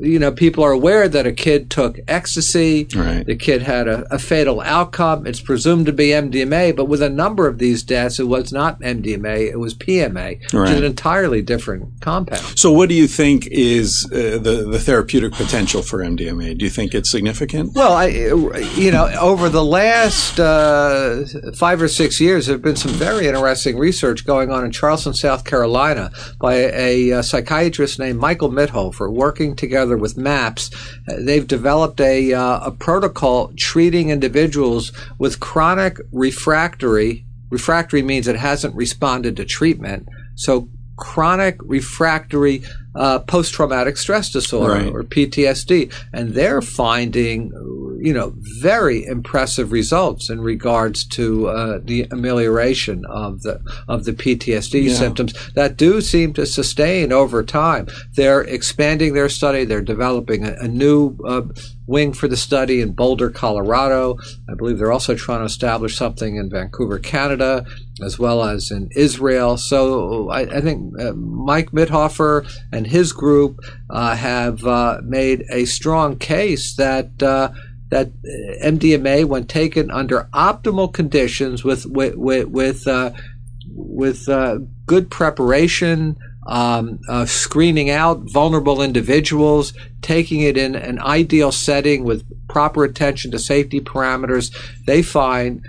you know, people are aware that a kid took ecstasy. Right. The kid had a, a fatal outcome. It's presumed to be MDMA, but with a number of these deaths, it was not MDMA. It was PMA, which is an entirely different compound. So, what do you think is uh, the the therapeutic potential for MDMA? Do you think it's significant? Well, I, you know, over the last uh, five or six years, there have been some very interesting research going on in Charleston, South Carolina, by a, uh psychiatrist named Michael Mithoefer, working together with MAPS. Uh, They've developed a, uh, a protocol treating individuals with chronic refractory. Refractory means it hasn't responded to treatment. So chronic refractory uh, post-traumatic stress disorder Right. or PTSD, and they're finding, you know, very impressive results in regards to uh, the amelioration of the of the PTSD Yeah. symptoms that do seem to sustain over time. They're expanding their study. They're developing a, a new uh, wing for the study in Boulder, Colorado. I believe they're also trying to establish something in Vancouver, Canada, as well as in Israel. So I, I think uh, Mike Mithoefer and his group uh, have uh, made a strong case that. That uh, MDMA, when taken under optimal conditions, with with with, with uh, with uh, good preparation, um, uh, screening out vulnerable individuals, taking it in an ideal setting with proper attention to safety parameters, they find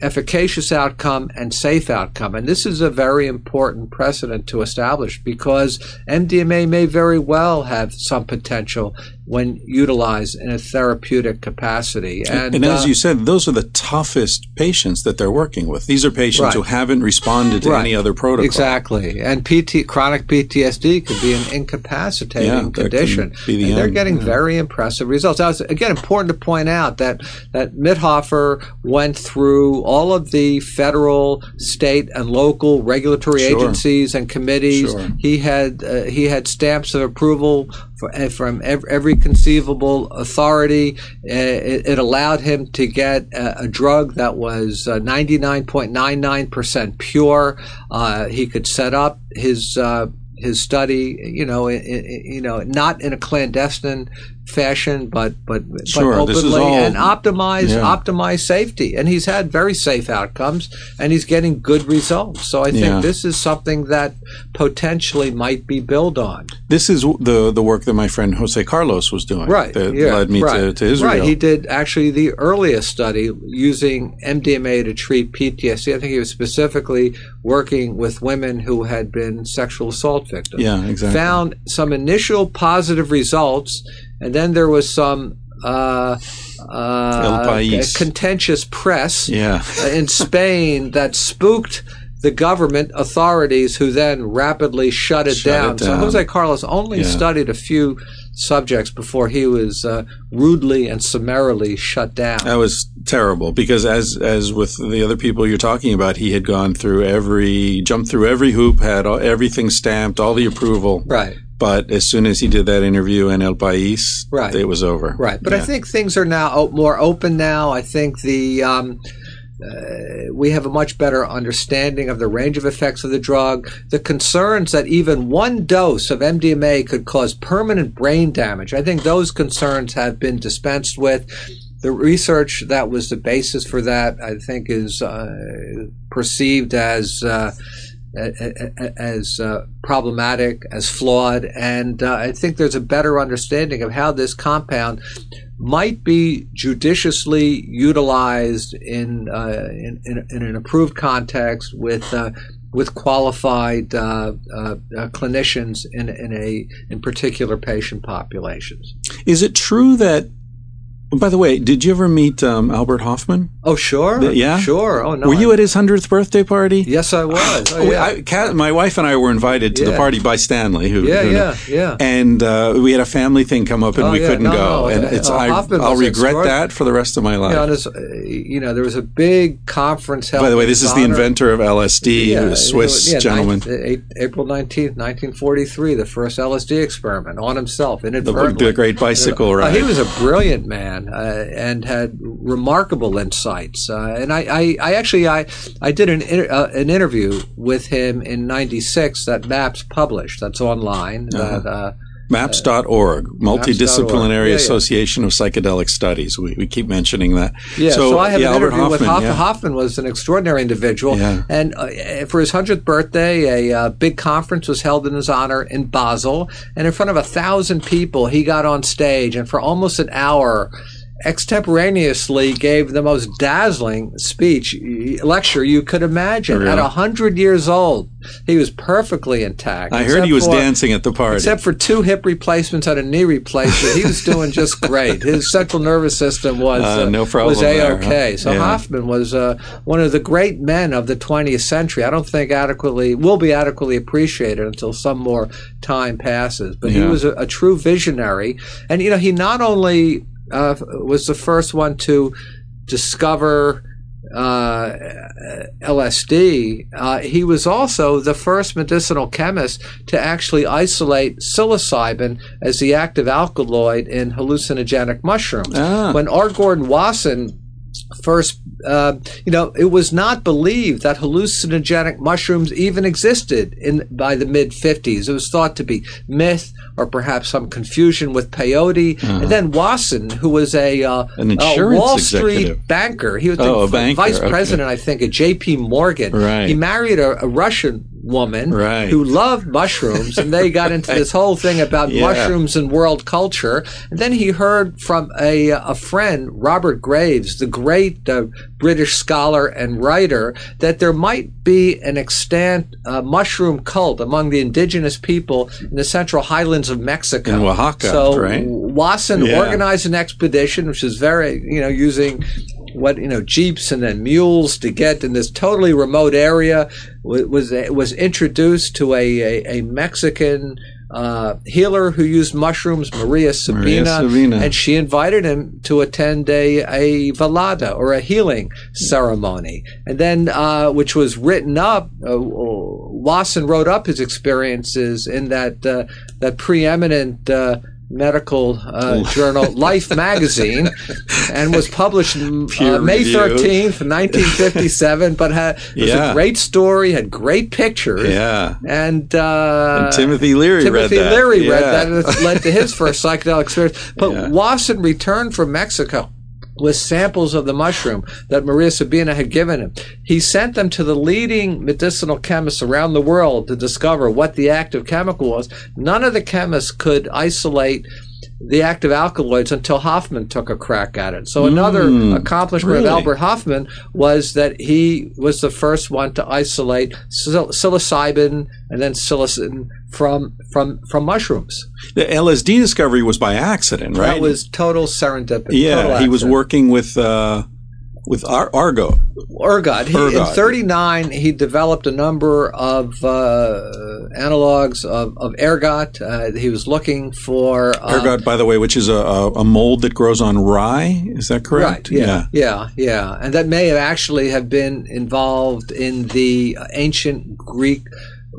efficacious outcome and safe outcome. And this is a very important precedent to establish because MDMA may very well have some potential when utilized in a therapeutic capacity. And, And, as uh, you said, those are the toughest patients that they're working with. These are patients Right. who haven't responded to Right. any other protocol. Exactly, and PT chronic PTSD could be an incapacitating Yeah, condition. the and they're getting yeah. very impressive results. Now, it's again important to point out that that Mithoefer went through all of the federal, state, and local regulatory Sure. agencies and committees. Sure. He had uh, he had stamps of approval uh, from ev- every conceivable authority. Uh, it, allowed him to get a, drug that was uh, 99.99% pure. Uh, he could set up his uh, his study, you know, you know, not in a clandestine fashion, but but, Sure, but openly all- and optimize yeah. optimize safety. And he's had very safe outcomes, and he's getting good results. So I think Yeah. this is something that potentially might be built on. This is the the work that my friend Jose Carlos was doing. Right. That yeah, led me right. to, to Israel. Right. He did actually the earliest study using MDMA to treat PTSD. I think he was specifically working with women who had been sexual assault victims. Yeah, exactly. Found some initial positive results, and then there was some. Uh, uh, contentious press Yeah. in Spain [LAUGHS] that spooked the government authorities, who then rapidly shut it, Shut it down. So. Jose Carlos only Yeah. studied a few subjects before he was uh, rudely and summarily shut down. That was terrible because as as with the other people you're talking about, he had gone through every jumped through every hoop, had all, everything stamped, all the approval. right. But as soon as he did that interview in El País, Right. it was over. Right, but I think things are now more open now. I think the um, uh, we have a much better understanding of the range of effects of the drug. The concerns that even one dose of MDMA could cause permanent brain damage. I think those concerns have been dispensed with. The research that was the basis for that, I think, is uh, perceived as. Uh, as uh, problematic, as flawed, and uh, I think there's a better understanding of how this compound might be judiciously utilized in uh, in, in, in an approved context with. Uh, with qualified uh, uh, clinicians in, in a in particular patient populations. Is it true that? By the way, did you ever meet um, Albert Hofmann? Oh sure, Th- yeah? sure. Oh no, Were you at his hundredth birthday party? Yes, I was. [GASPS] Oh, yeah. I, Kat, my wife and I were invited to the party by Stanley, who, yeah, who yeah, yeah. and uh, we had a family thing come up and Oh, we yeah, couldn't no, go, no, and uh, it's uh, I, I'll regret that for the rest of my life. You know, this, uh, you know, there was a big conference held. By the way, this his is the inventor of LSD, Yeah, a Swiss yeah, gentleman. uh, April nineteenth, nineteen forty-three, the first LSD experiment on himself inadvertently. the great bicycle Uh, he was a brilliant man uh, and had remarkable insights. Uh, and I, I, I actually, I, I did an inter- uh, an interview with him in '96 that MAPS published. That's online. That, uh, Maps.org, Multidisciplinary Yeah, yeah. Association of Psychedelic Studies. We, we keep mentioning that. Yeah, so, I have yeah, an Albert interview with Hofmann, Hofmann. Hofmann was an extraordinary individual, and uh, for his hundredth birthday, a uh, big conference was held in his honor in Basel, and in front of a thousand people, he got on stage, and for almost an hour. Extemporaneously gave the most dazzling speech lecture you could imagine. Really? At a hundred years old, he was perfectly intact. I heard he was for- dancing at the party. Except for two hip replacements and a knee replacement, he was doing just [LAUGHS] great. His central nervous system was Uh, uh, no problem was there, a okay. huh? So Yeah. Hofmann was uh, one of the great men of the 20th century. I don't think adequately will be adequately appreciated until some more time passes. But he was a, a true visionary, and you know he not only uh, was the first one to discover uh, LSD, uh, he was also the first medicinal chemist to actually isolate psilocybin as the active alkaloid in hallucinogenic mushrooms. Ah. When R. Gordon Wasson first, uh, you know, it was not believed that hallucinogenic mushrooms even existed in by the mid 50s. It was thought to be myth or perhaps some confusion with peyote. And then Wasson, who was a, uh, Uh-huh. An a insurance Wall executive. Street banker, he was Oh, the a banker, vice okay. president, I think, at J.P. Morgan. Right. He married a, a Russian woman Right. who loved mushrooms, and they got into [LAUGHS] this whole thing about Yeah. mushrooms and world culture. And then he heard from a, a friend, Robert Graves, the great uh, British scholar and writer, that there might be an extant uh, mushroom cult among the indigenous people in the central highlands of Mexico. In Oaxaca, so right? Wasson Yeah. organized an expedition, which is very, you know, using what you know jeeps and then mules to get in this totally remote area. Was was introduced to a a, a Mexican. Uh, healer who used mushrooms, Maria Sabina, Sabina. and she invited him to attend a, a velada or a healing ceremony, and then uh, which was written up. Uh, Wasson wrote up his experiences in that uh, that preeminent. Medical uh, journal [LAUGHS] Life magazine, and was published uh, [LAUGHS] May thirteenth, nineteen fifty-seven. But had, it was Yeah. a great story, had great pictures, Yeah. and, uh, And Timothy Leary read Timothy that. Leary read Yeah. that, and it led to his first [LAUGHS] psychedelic experience. But Yeah. Wasson returned from Mexico with samples of the mushroom that Maria Sabina had given him. He sent them to the leading medicinal chemists around the world to discover what the active chemical was. None of the chemists could isolate the active alkaloids until Hofmann took a crack at it. So another hmm. accomplishment really? of Albert Hofmann was that he was the first one to isolate psil- psilocybin and then psilocin from from from mushrooms. The LSD discovery was by accident, right? That was total serendipity. yeah, total he was working with uh, with Ar- Argo. Ergot. He, in 39, he developed a number of uh, analogs of, of ergot. Uh, he was looking for uh, Ergot, by the way, which is a, a, a mold that grows on rye. Is that correct? Right. Yeah, yeah. Yeah. And that may have actually have been involved in the ancient Greek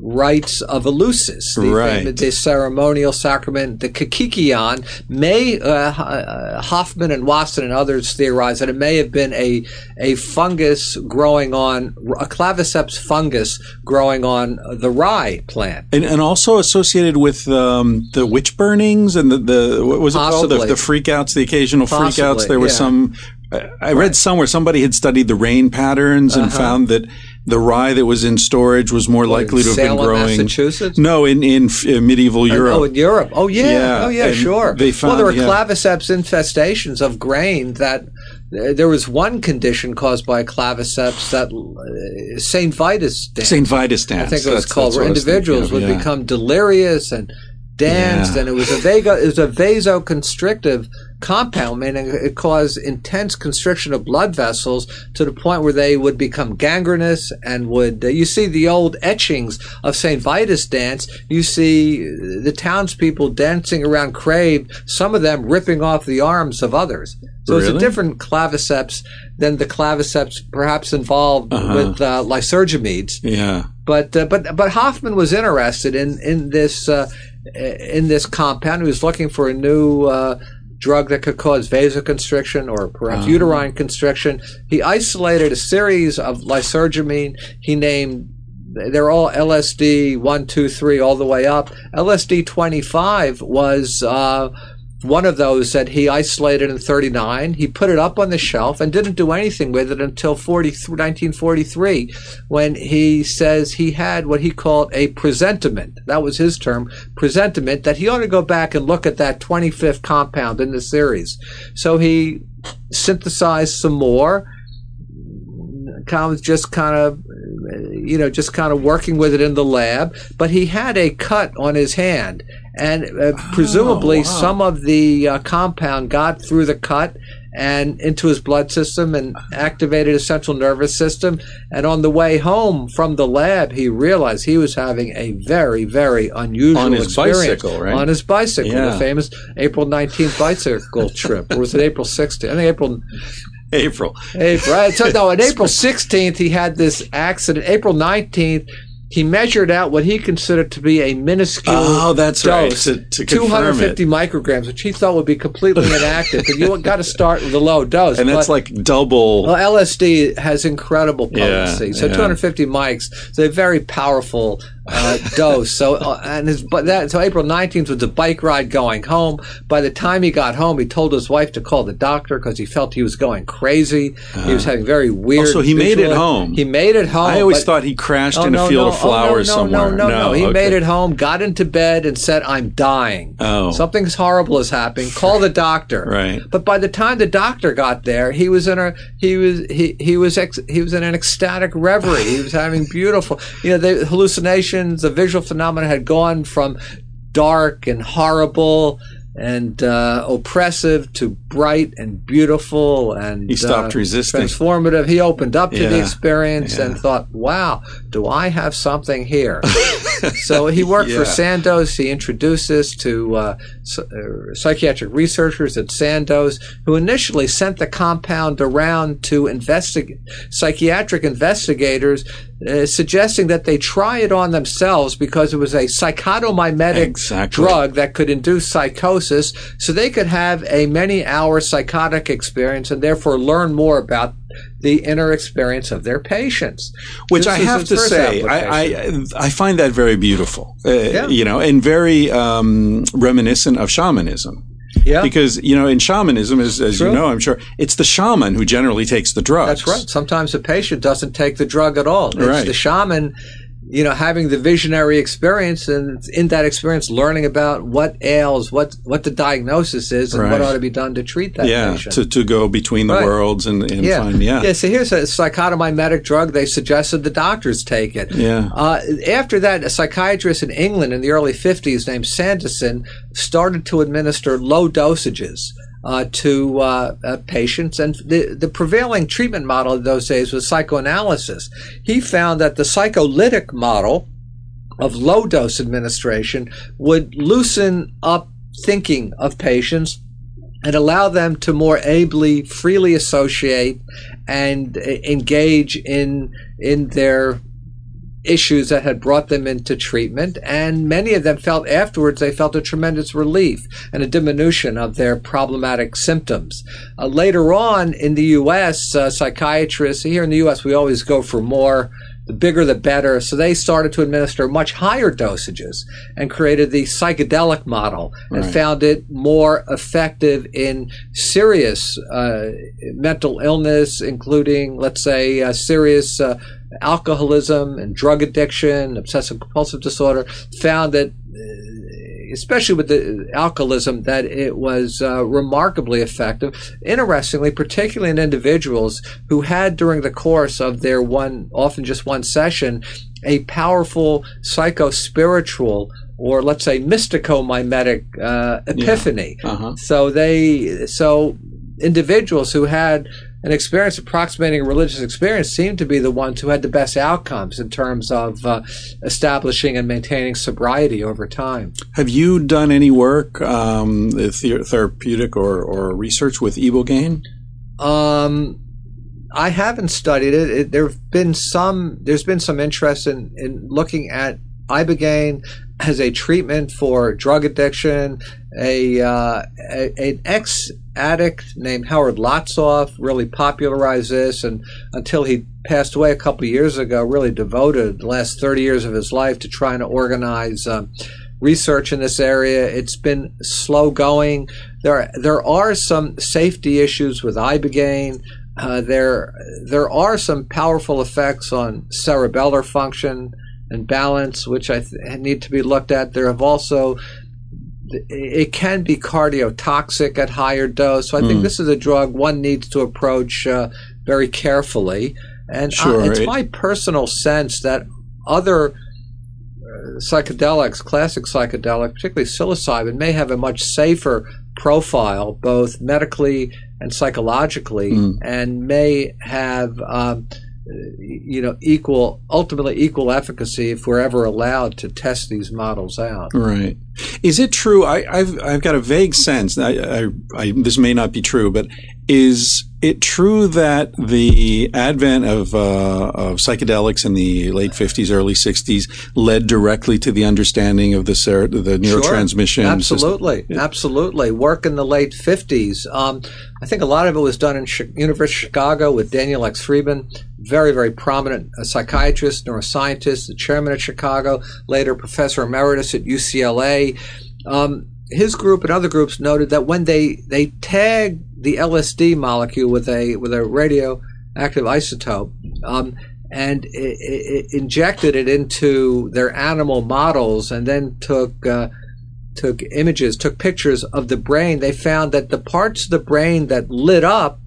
rites of Eleusis, the, Right. the ceremonial sacrament, the kykeon. May uh, uh, Hofmann and Wasson and others theorize that it may have been a a fungus growing on a claviceps fungus growing on the rye plant. And, and also associated with um, the witch burnings and the, the what was it called? The, the freakouts, the occasional freakouts. There was yeah. some. I I read somewhere somebody had studied the rain patterns and Uh-huh. found that the rye that was in storage was more likely to have Salem, been growing. Massachusetts. No, in in uh, medieval Europe. Oh, in Europe. Oh, yeah. Yeah, Oh, yeah. and Sure. they found, well, there were yeah. claviceps infestations of grain that. uh, There was one condition caused by claviceps that uh, Saint Vitus dance. Saint Vitus dance. I think it was That's- called, that's where thinking individuals would yeah. become delirious and danced, Yeah. and it was a vago, it was a vasoconstrictive compound, meaning it caused intense constriction of blood vessels to the point where they would become gangrenous and would. Uh, you see the old etchings of Saint Vitus dance. You see the townspeople dancing around Crave. Some of them ripping off the arms of others. So it's a different claviceps than the claviceps perhaps involved with uh, lysergamides Yeah. but uh, but but Hofmann was interested in in this uh, in this compound. He was looking for a new uh, drug that could cause vasoconstriction or perhaps uterine constriction. He isolated a series of lysergamine. He named they're all LSD one, two, three, all the way up. LSD twenty five was. Uh, one of those that he isolated in 39. He put it up on the shelf and didn't do anything with it until 40, 1943 when he says he had what he called a presentiment. That was his term, presentiment, that he ought to go back and look at that 25th compound in the series. So he synthesized some more of just kind of you know just kind of working with it in the lab but he had a cut on his hand and uh, presumably wow. some of the uh, compound got through the cut and into his blood system and activated his central nervous system and on the way home from the lab he realized he was having a very very unusual On his experience bicycle, right? on his bicycle Yeah. the famous april 19th bicycle [LAUGHS] trip or was it april 16th i think april April. April? So no, on April 16th, he had this accident. April 19th, he measured out what he considered to be a minuscule Oh, that's right. dose, To- to confirm 250 micrograms, which he thought would be completely inactive. But you got to start with a low dose. And that's But- like double. well, LSD has incredible Yeah, potency. so yeah. 250 mics is a very powerful uh, dose. So uh, and his but that so April 19th was a bike ride going home. By the time he got home, he told his wife to call the doctor because he felt he was going crazy. he was having very weird. Oh, so he made it home. He made it home. I always thought he crashed Oh, in no, a field no. of flowers oh, no, somewhere. No, no, no, He okay. made it home, got into bed, and said, "I'm dying. Oh. Something's horrible is happening. Call the doctor." Right. But by the time the doctor got there, he was in a he was he he was ex, he was in an ecstatic reverie. he was having beautiful, you know, the hallucinations, the visual phenomena had gone from dark and horrible and uh, oppressive to bright and beautiful and He stopped uh, resisting. transformative. He opened up to the Yeah. experience and thought, "Wow, do I have something here?" [LAUGHS] so he worked for [LAUGHS] Sandoz. He introduced this to uh, uh, psychiatric researchers at Sandoz, who initially sent the compound around to investigate psychiatric investigators, uh, suggesting that they try it on themselves because it was a psychotomimetic Exactly. drug that could induce psychosis, so they could have a many-hour psychotic experience and therefore learn more about the inner experience of their patients. Which This I have to say. I, I I find that very beautiful. Uh, You know, and very um, reminiscent of shamanism. yeah. Because you know, in shamanism, as, as you know, I'm sure it's the shaman who generally takes the drugs. That's right. Sometimes the patient doesn't take the drug at all. It's Right. the shaman, you know, having the visionary experience and in that experience learning about what ails, what what the diagnosis is, and what ought to be done to treat that Yeah, patient. to, to go between the Right. worlds and, and yeah. find yeah. yeah. So here's a psychotomimetic drug. They suggested the doctors take it. Yeah. Uh, after that, a psychiatrist in England in the early 50s named Sandison started to administer low dosages. Uh, to uh, uh, patients, and the, the prevailing treatment model of those days was psychoanalysis. He found that the psycholytic model of low dose administration would loosen up thinking of patients and allow them to more ably, freely associate and uh, engage in in their issues that had brought them into treatment. And many of them felt afterwards they felt a tremendous relief and a diminution of their problematic symptoms. Uh, later on in the U.S., uh, psychiatrists here in the U.S. we always go for more. The bigger the better. So they started to administer much higher dosages and created the psychedelic model and Right. found it more effective in serious uh, mental illness, including, let's say, uh, serious uh, alcoholism and drug addiction, obsessive compulsive disorder. Found that uh, especially with the alcoholism, that it was uh, remarkably effective. Interestingly, particularly in individuals who had during the course of their one, often just one session, a powerful psycho-spiritual or let's say mystico-mimetic uh, epiphany. Uh-huh. So they, so individuals who had an experience approximating a religious experience seemed to be the ones who had the best outcomes in terms of uh, establishing and maintaining sobriety over time. Have you done any work, um, the- therapeutic or, or research with ibogaine? Um, I haven't studied it. it. There've been some. There's been some interest in, in looking at ibogaine as a treatment for drug addiction. A, uh, a an ex addict named Howard Lotsof really popularized this, and until he passed away a couple years ago, really devoted the last 30 years of his life to trying to organize. Um, research in this area. It's been slow going. There, there are some safety issues with ibogaine. Uh, there, there are some powerful effects on cerebellar function and balance, which I th- need to be looked at. There have also, it can be cardiotoxic at higher dose. So I think Mm. this is a drug one needs to approach uh, very carefully. And uh, Sure, it's it- my personal sense that other uh, psychedelics, classic psychedelic, particularly psilocybin, may have a much safer profile, both medically and psychologically, Mm. and may have, um, Uh, you know, equal, ultimately equal efficacy if we're ever allowed to test these models out. Right. Is it true? I, have I've got a vague sense. I, I, I, this may not be true, but is it true that the advent of, uh, of psychedelics in the late 50s, early 60s led directly to the understanding of the ser- the neurotransmission? Sure. Absolutely, system? absolutely. Work in the late 50s. Um, I think a lot of it was done in University of Chicago with Daniel X. Freedman, very, very prominent psychiatrist, neuroscientist, the chairman of Chicago, later professor emeritus at UCLA. Um, his group and other groups noted that when they, they tag the LSD molecule with a with a radioactive isotope um, and it, it injected it into their animal models and then took uh, took images, took pictures of the brain, they found that the parts of the brain that lit up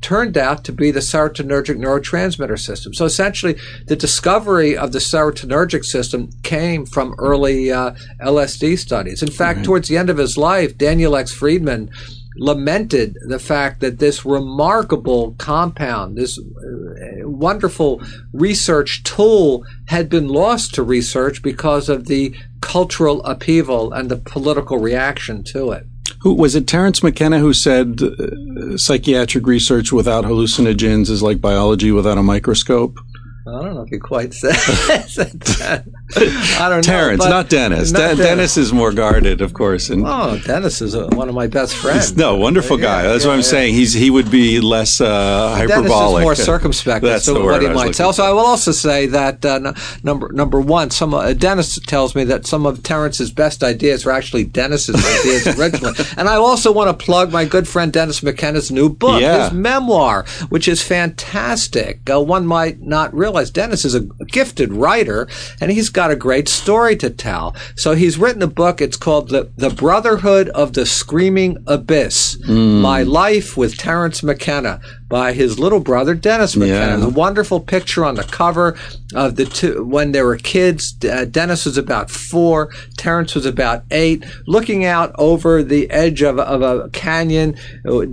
turned out to be the serotonergic neurotransmitter system. So essentially, the discovery of the serotonergic system came from early uh, LSD studies. In fact, mm-hmm. towards the end of his life, Daniel X. Freedman lamented the fact that this remarkable compound, this uh, wonderful research tool, had been lost to research because of the cultural upheaval and the political reaction to it. Who was it? Terence McKenna who said uh, psychiatric research without hallucinogens is like biology without a microscope. I don't know if he quite said, [LAUGHS] said that. [LAUGHS] I don't Terence, know. not Dennis. Not De- Dennis. Dennis. is more guarded, of course. And oh, Dennis is a, one of my best friends. no, wonderful guy. Yeah, That's yeah, what I'm yeah. saying. He's he would be less uh, hyperbolic. Dennis is more circumspect. That's the what he might tell. So I will also say that uh, n- number number one, some uh, Dennis tells me that some of Terence's best ideas were actually Dennis's ideas originally. [LAUGHS] And I also want to plug my good friend Dennis McKenna's new book, his memoir, which is fantastic. Uh, one might not realize realize Dennis is a gifted writer and he's got a great story to tell. So he's written a book. It's called The, the Brotherhood of the Screaming Abyss mm. My Life with Terence McKenna by his little brother Dennis McKenna. Yeah. A wonderful picture on the cover of the two when they were kids. Uh, Dennis was about four, Terence was about eight, looking out over the edge of, of a canyon. Uh,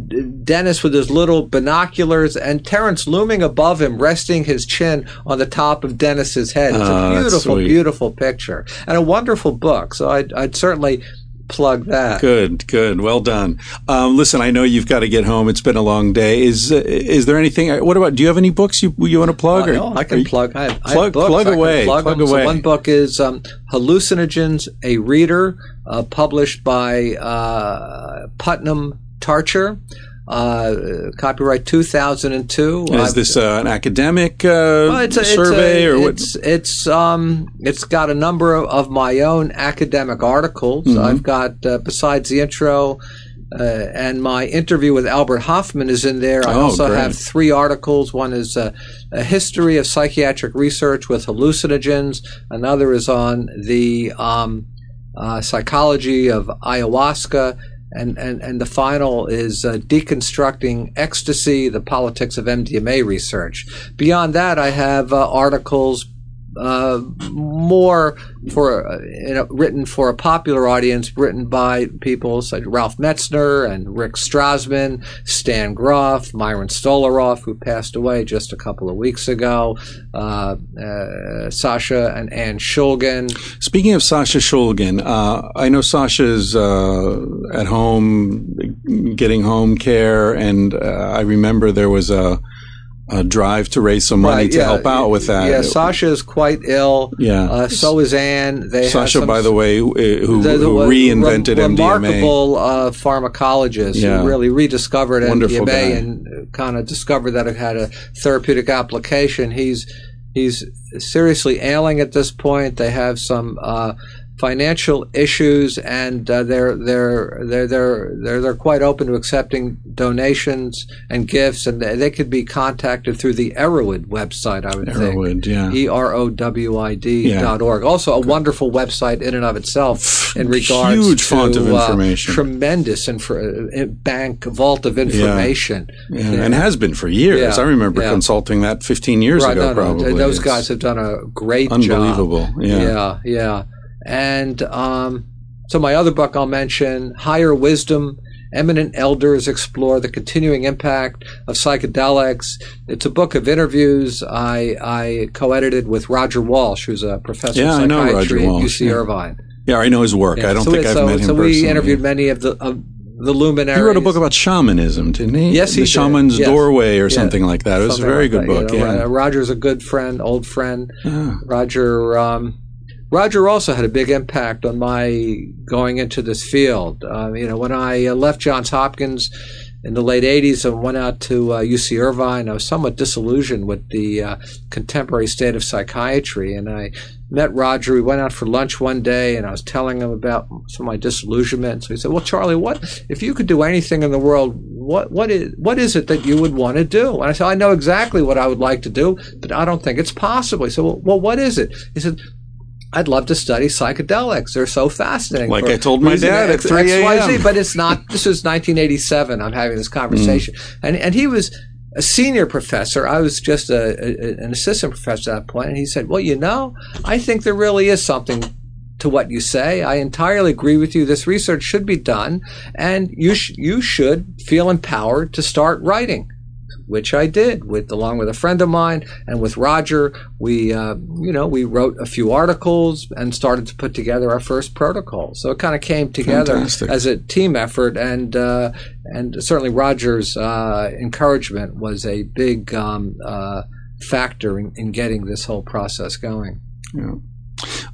Dennis with his little binoculars, and Terence looming above him, resting his chin on the top of Dennis's head. It's a oh, beautiful, beautiful picture and a wonderful book. So I'd, I'd certainly plug that. Good, good, well done. Um, listen, I know you've got to get home. It's been a long day. Is uh, is there anything? Uh, what about? Do you have any books you you want to plug? Uh, no, I can plug. I have, plug, I have plug away. Plug, plug away. So one book is um, Hallucinogens: A Reader, uh, published by uh, Putnam Tarcher. Uh, copyright 2002. Is this uh, an academic uh, well, it's a, survey it's a, or what? It's it's um it's got a number of, of my own academic articles. Mm-hmm. I've got uh, besides the intro. Uh, and my interview with Albert Hofmann is in there. I oh, also great. have three articles. One is uh, a history of psychiatric research with hallucinogens. Another is on the um, psychology of ayahuasca and, and, and the final is uh, deconstructing ecstasy, the politics of MDMA research. Beyond that, I have uh, articles uh, more for uh, written for a popular audience, written by people such as Ralph Metzner and Rick Strassman, Stan Grof, Myron Stolaroff, who passed away just a couple of weeks ago, uh, uh Sasha and Anne Shulgin. Speaking of Sasha Shulgin, uh, I know Sasha's uh, at home getting home care, and I remember there was a a drive to raise some money right, to yeah, help out with that. Yeah, Sasha is quite ill. Yeah, uh, so is Anne. They Sasha, some, by the way, who, who, the, the, who reinvented re- MDMA. Remarkable uh, pharmacologist yeah. who really rediscovered Wonderful MDMA guy. and kind of discovered that it had a therapeutic application. He's he's seriously ailing at this point. They have some. Financial issues, and uh, they're, they're they're they're they're they're quite open to accepting donations and gifts, and they, they could be contacted through the Erowid website. I would Erowid, think. yeah. E R O W I D yeah. dot org. Also, a wonderful website in and of itself in regards huge to font of uh, information, uh, tremendous info, uh, bank vault of information, yeah. Yeah. Yeah. and has been for years. I remember consulting that 15 years right, ago. No, probably those it's guys have done a great unbelievable. job. Unbelievable. Yeah, yeah. And um, so, my other book I'll mention, Higher Wisdom Eminent Elders Explore the Continuing Impact of Psychedelics. It's a book of interviews I, I co edited with Roger Walsh, who's a professor yeah, of psychiatry at UC yeah. Irvine. Yeah, I know his work. Yeah, I don't so think I've so, met him So we personally. interviewed many of the of the luminaries. He wrote a book about shamanism, didn't he? Yes, he the did. Shaman's Yes. Doorway or Yeah. something like that. It was something a very like good that, book. you know. yeah. Roger's a good friend, old friend. Ah. Roger um, Roger also had a big impact on my going into this field. Um, you know, when I uh, left Johns Hopkins in the late '80s and went out to uh, UC Irvine, I was somewhat disillusioned with the uh, contemporary state of psychiatry, and I met Roger. We went out for lunch one day, and I was telling him about some of my disillusionment. So he said, "Well, Charlie, what if you could do anything in the world? What what is what is it that you would want to do?" And I said, "I know exactly what I would like to do, but I don't think it's possible." He said, "Well, well what is it?" He said. I'd love to study psychedelics. They're so fascinating. Like I told my dad at X- 3 XYZ, a.m.. But it's not. This is 1987. I'm having this conversation, mm. and and he was a senior professor. I was just a, a, an assistant professor at that point. point, and he said, "Well, you know, I think there really is something." To what you say, I entirely agree with you. This research should be done, and you sh- you should feel empowered to start writing which I did with along with a friend of mine and with Roger. We uh, you know we wrote a few articles and started to put together our first protocol. So it kind of came together Fantastic. as a team effort, and uh, and certainly Roger's uh, encouragement was a big um, uh, factor in, in getting this whole process going. Yeah.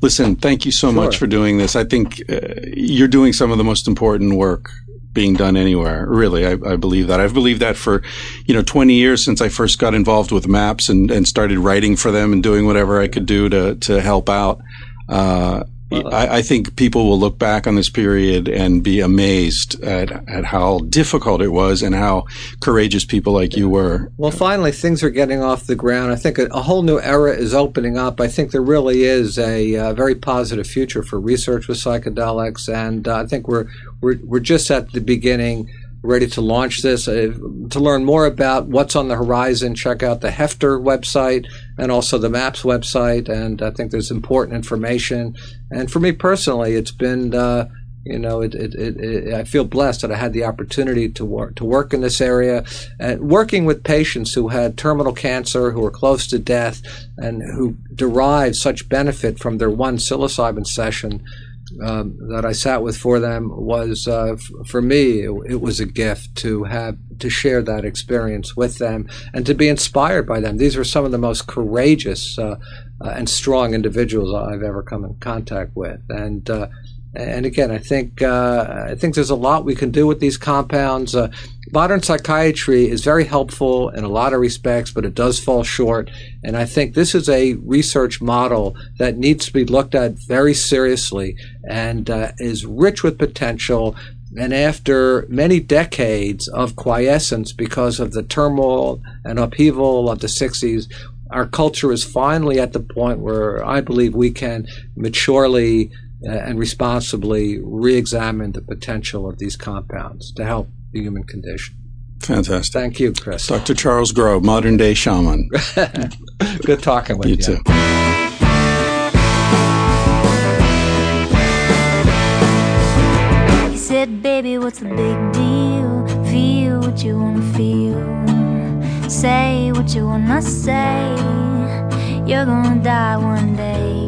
Listen, thank you so much for doing this. I think uh, you're doing some of the most important work being done anywhere. Really, I, I believe that. I've believed that for, you know, 20 years since I first got involved with MAPS and, and started writing for them and doing whatever I could do to, to help out. Uh, I, I think people will look back on this period and be amazed at, at how difficult it was and how courageous people like you were. Well, finally, things are getting off the ground. I think a, a whole new era is opening up. I think there really is a uh, very positive future for research with psychedelics, and uh, I think we're we're we're just at the beginning, ready to launch this. Uh, to learn more about what's on the horizon, check out the Hefter website and also the MAPS website, and I think there's important information. And for me personally, it's been. Uh, you know, it, it, it, I feel blessed that I had the opportunity to work to work in this area, and working with patients who had terminal cancer, who were close to death, and who derived such benefit from their one psilocybin session um, that I sat with for them was, uh, f- for me, it, it was a gift to have to share that experience with them and to be inspired by them. These were some of the most courageous uh, uh, and strong individuals I've ever come in contact with, and. And again, I think uh, I think there's a lot we can do with these compounds. Uh, modern psychiatry is very helpful in a lot of respects, but it does fall short. And I think this is a research model that needs to be looked at very seriously and uh, is rich with potential. And after many decades of quiescence because of the turmoil and upheaval of the 60s, our culture is finally at the point where I believe we can maturely and responsibly re-examine the potential of these compounds to help the human condition. Fantastic. Thank you, Chris. Dr. Charles Grob, modern day shaman. [LAUGHS] Good talking with You you. too. He said, Baby, what's the big deal? Feel what you wanna feel. Say what you wanna say. You're gonna die one day.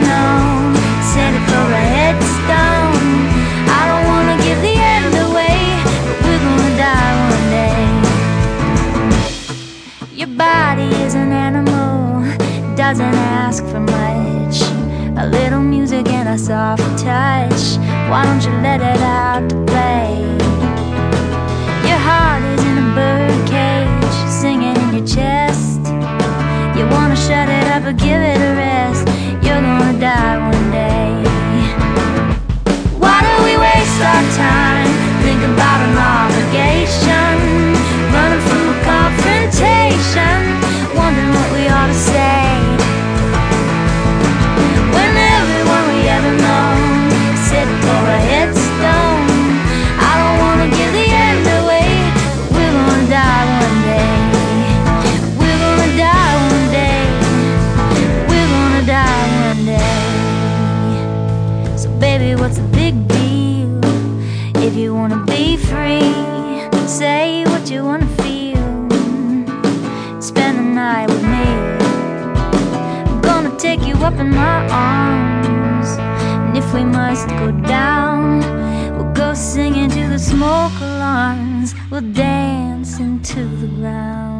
doesn't ask for much. A little music and a soft touch. Why don't you let it out to play? Your heart is in a bird cage, singing in your chest. You wanna shut it up or give it a rest. You're gonna die alarms. We'll dance into the ground.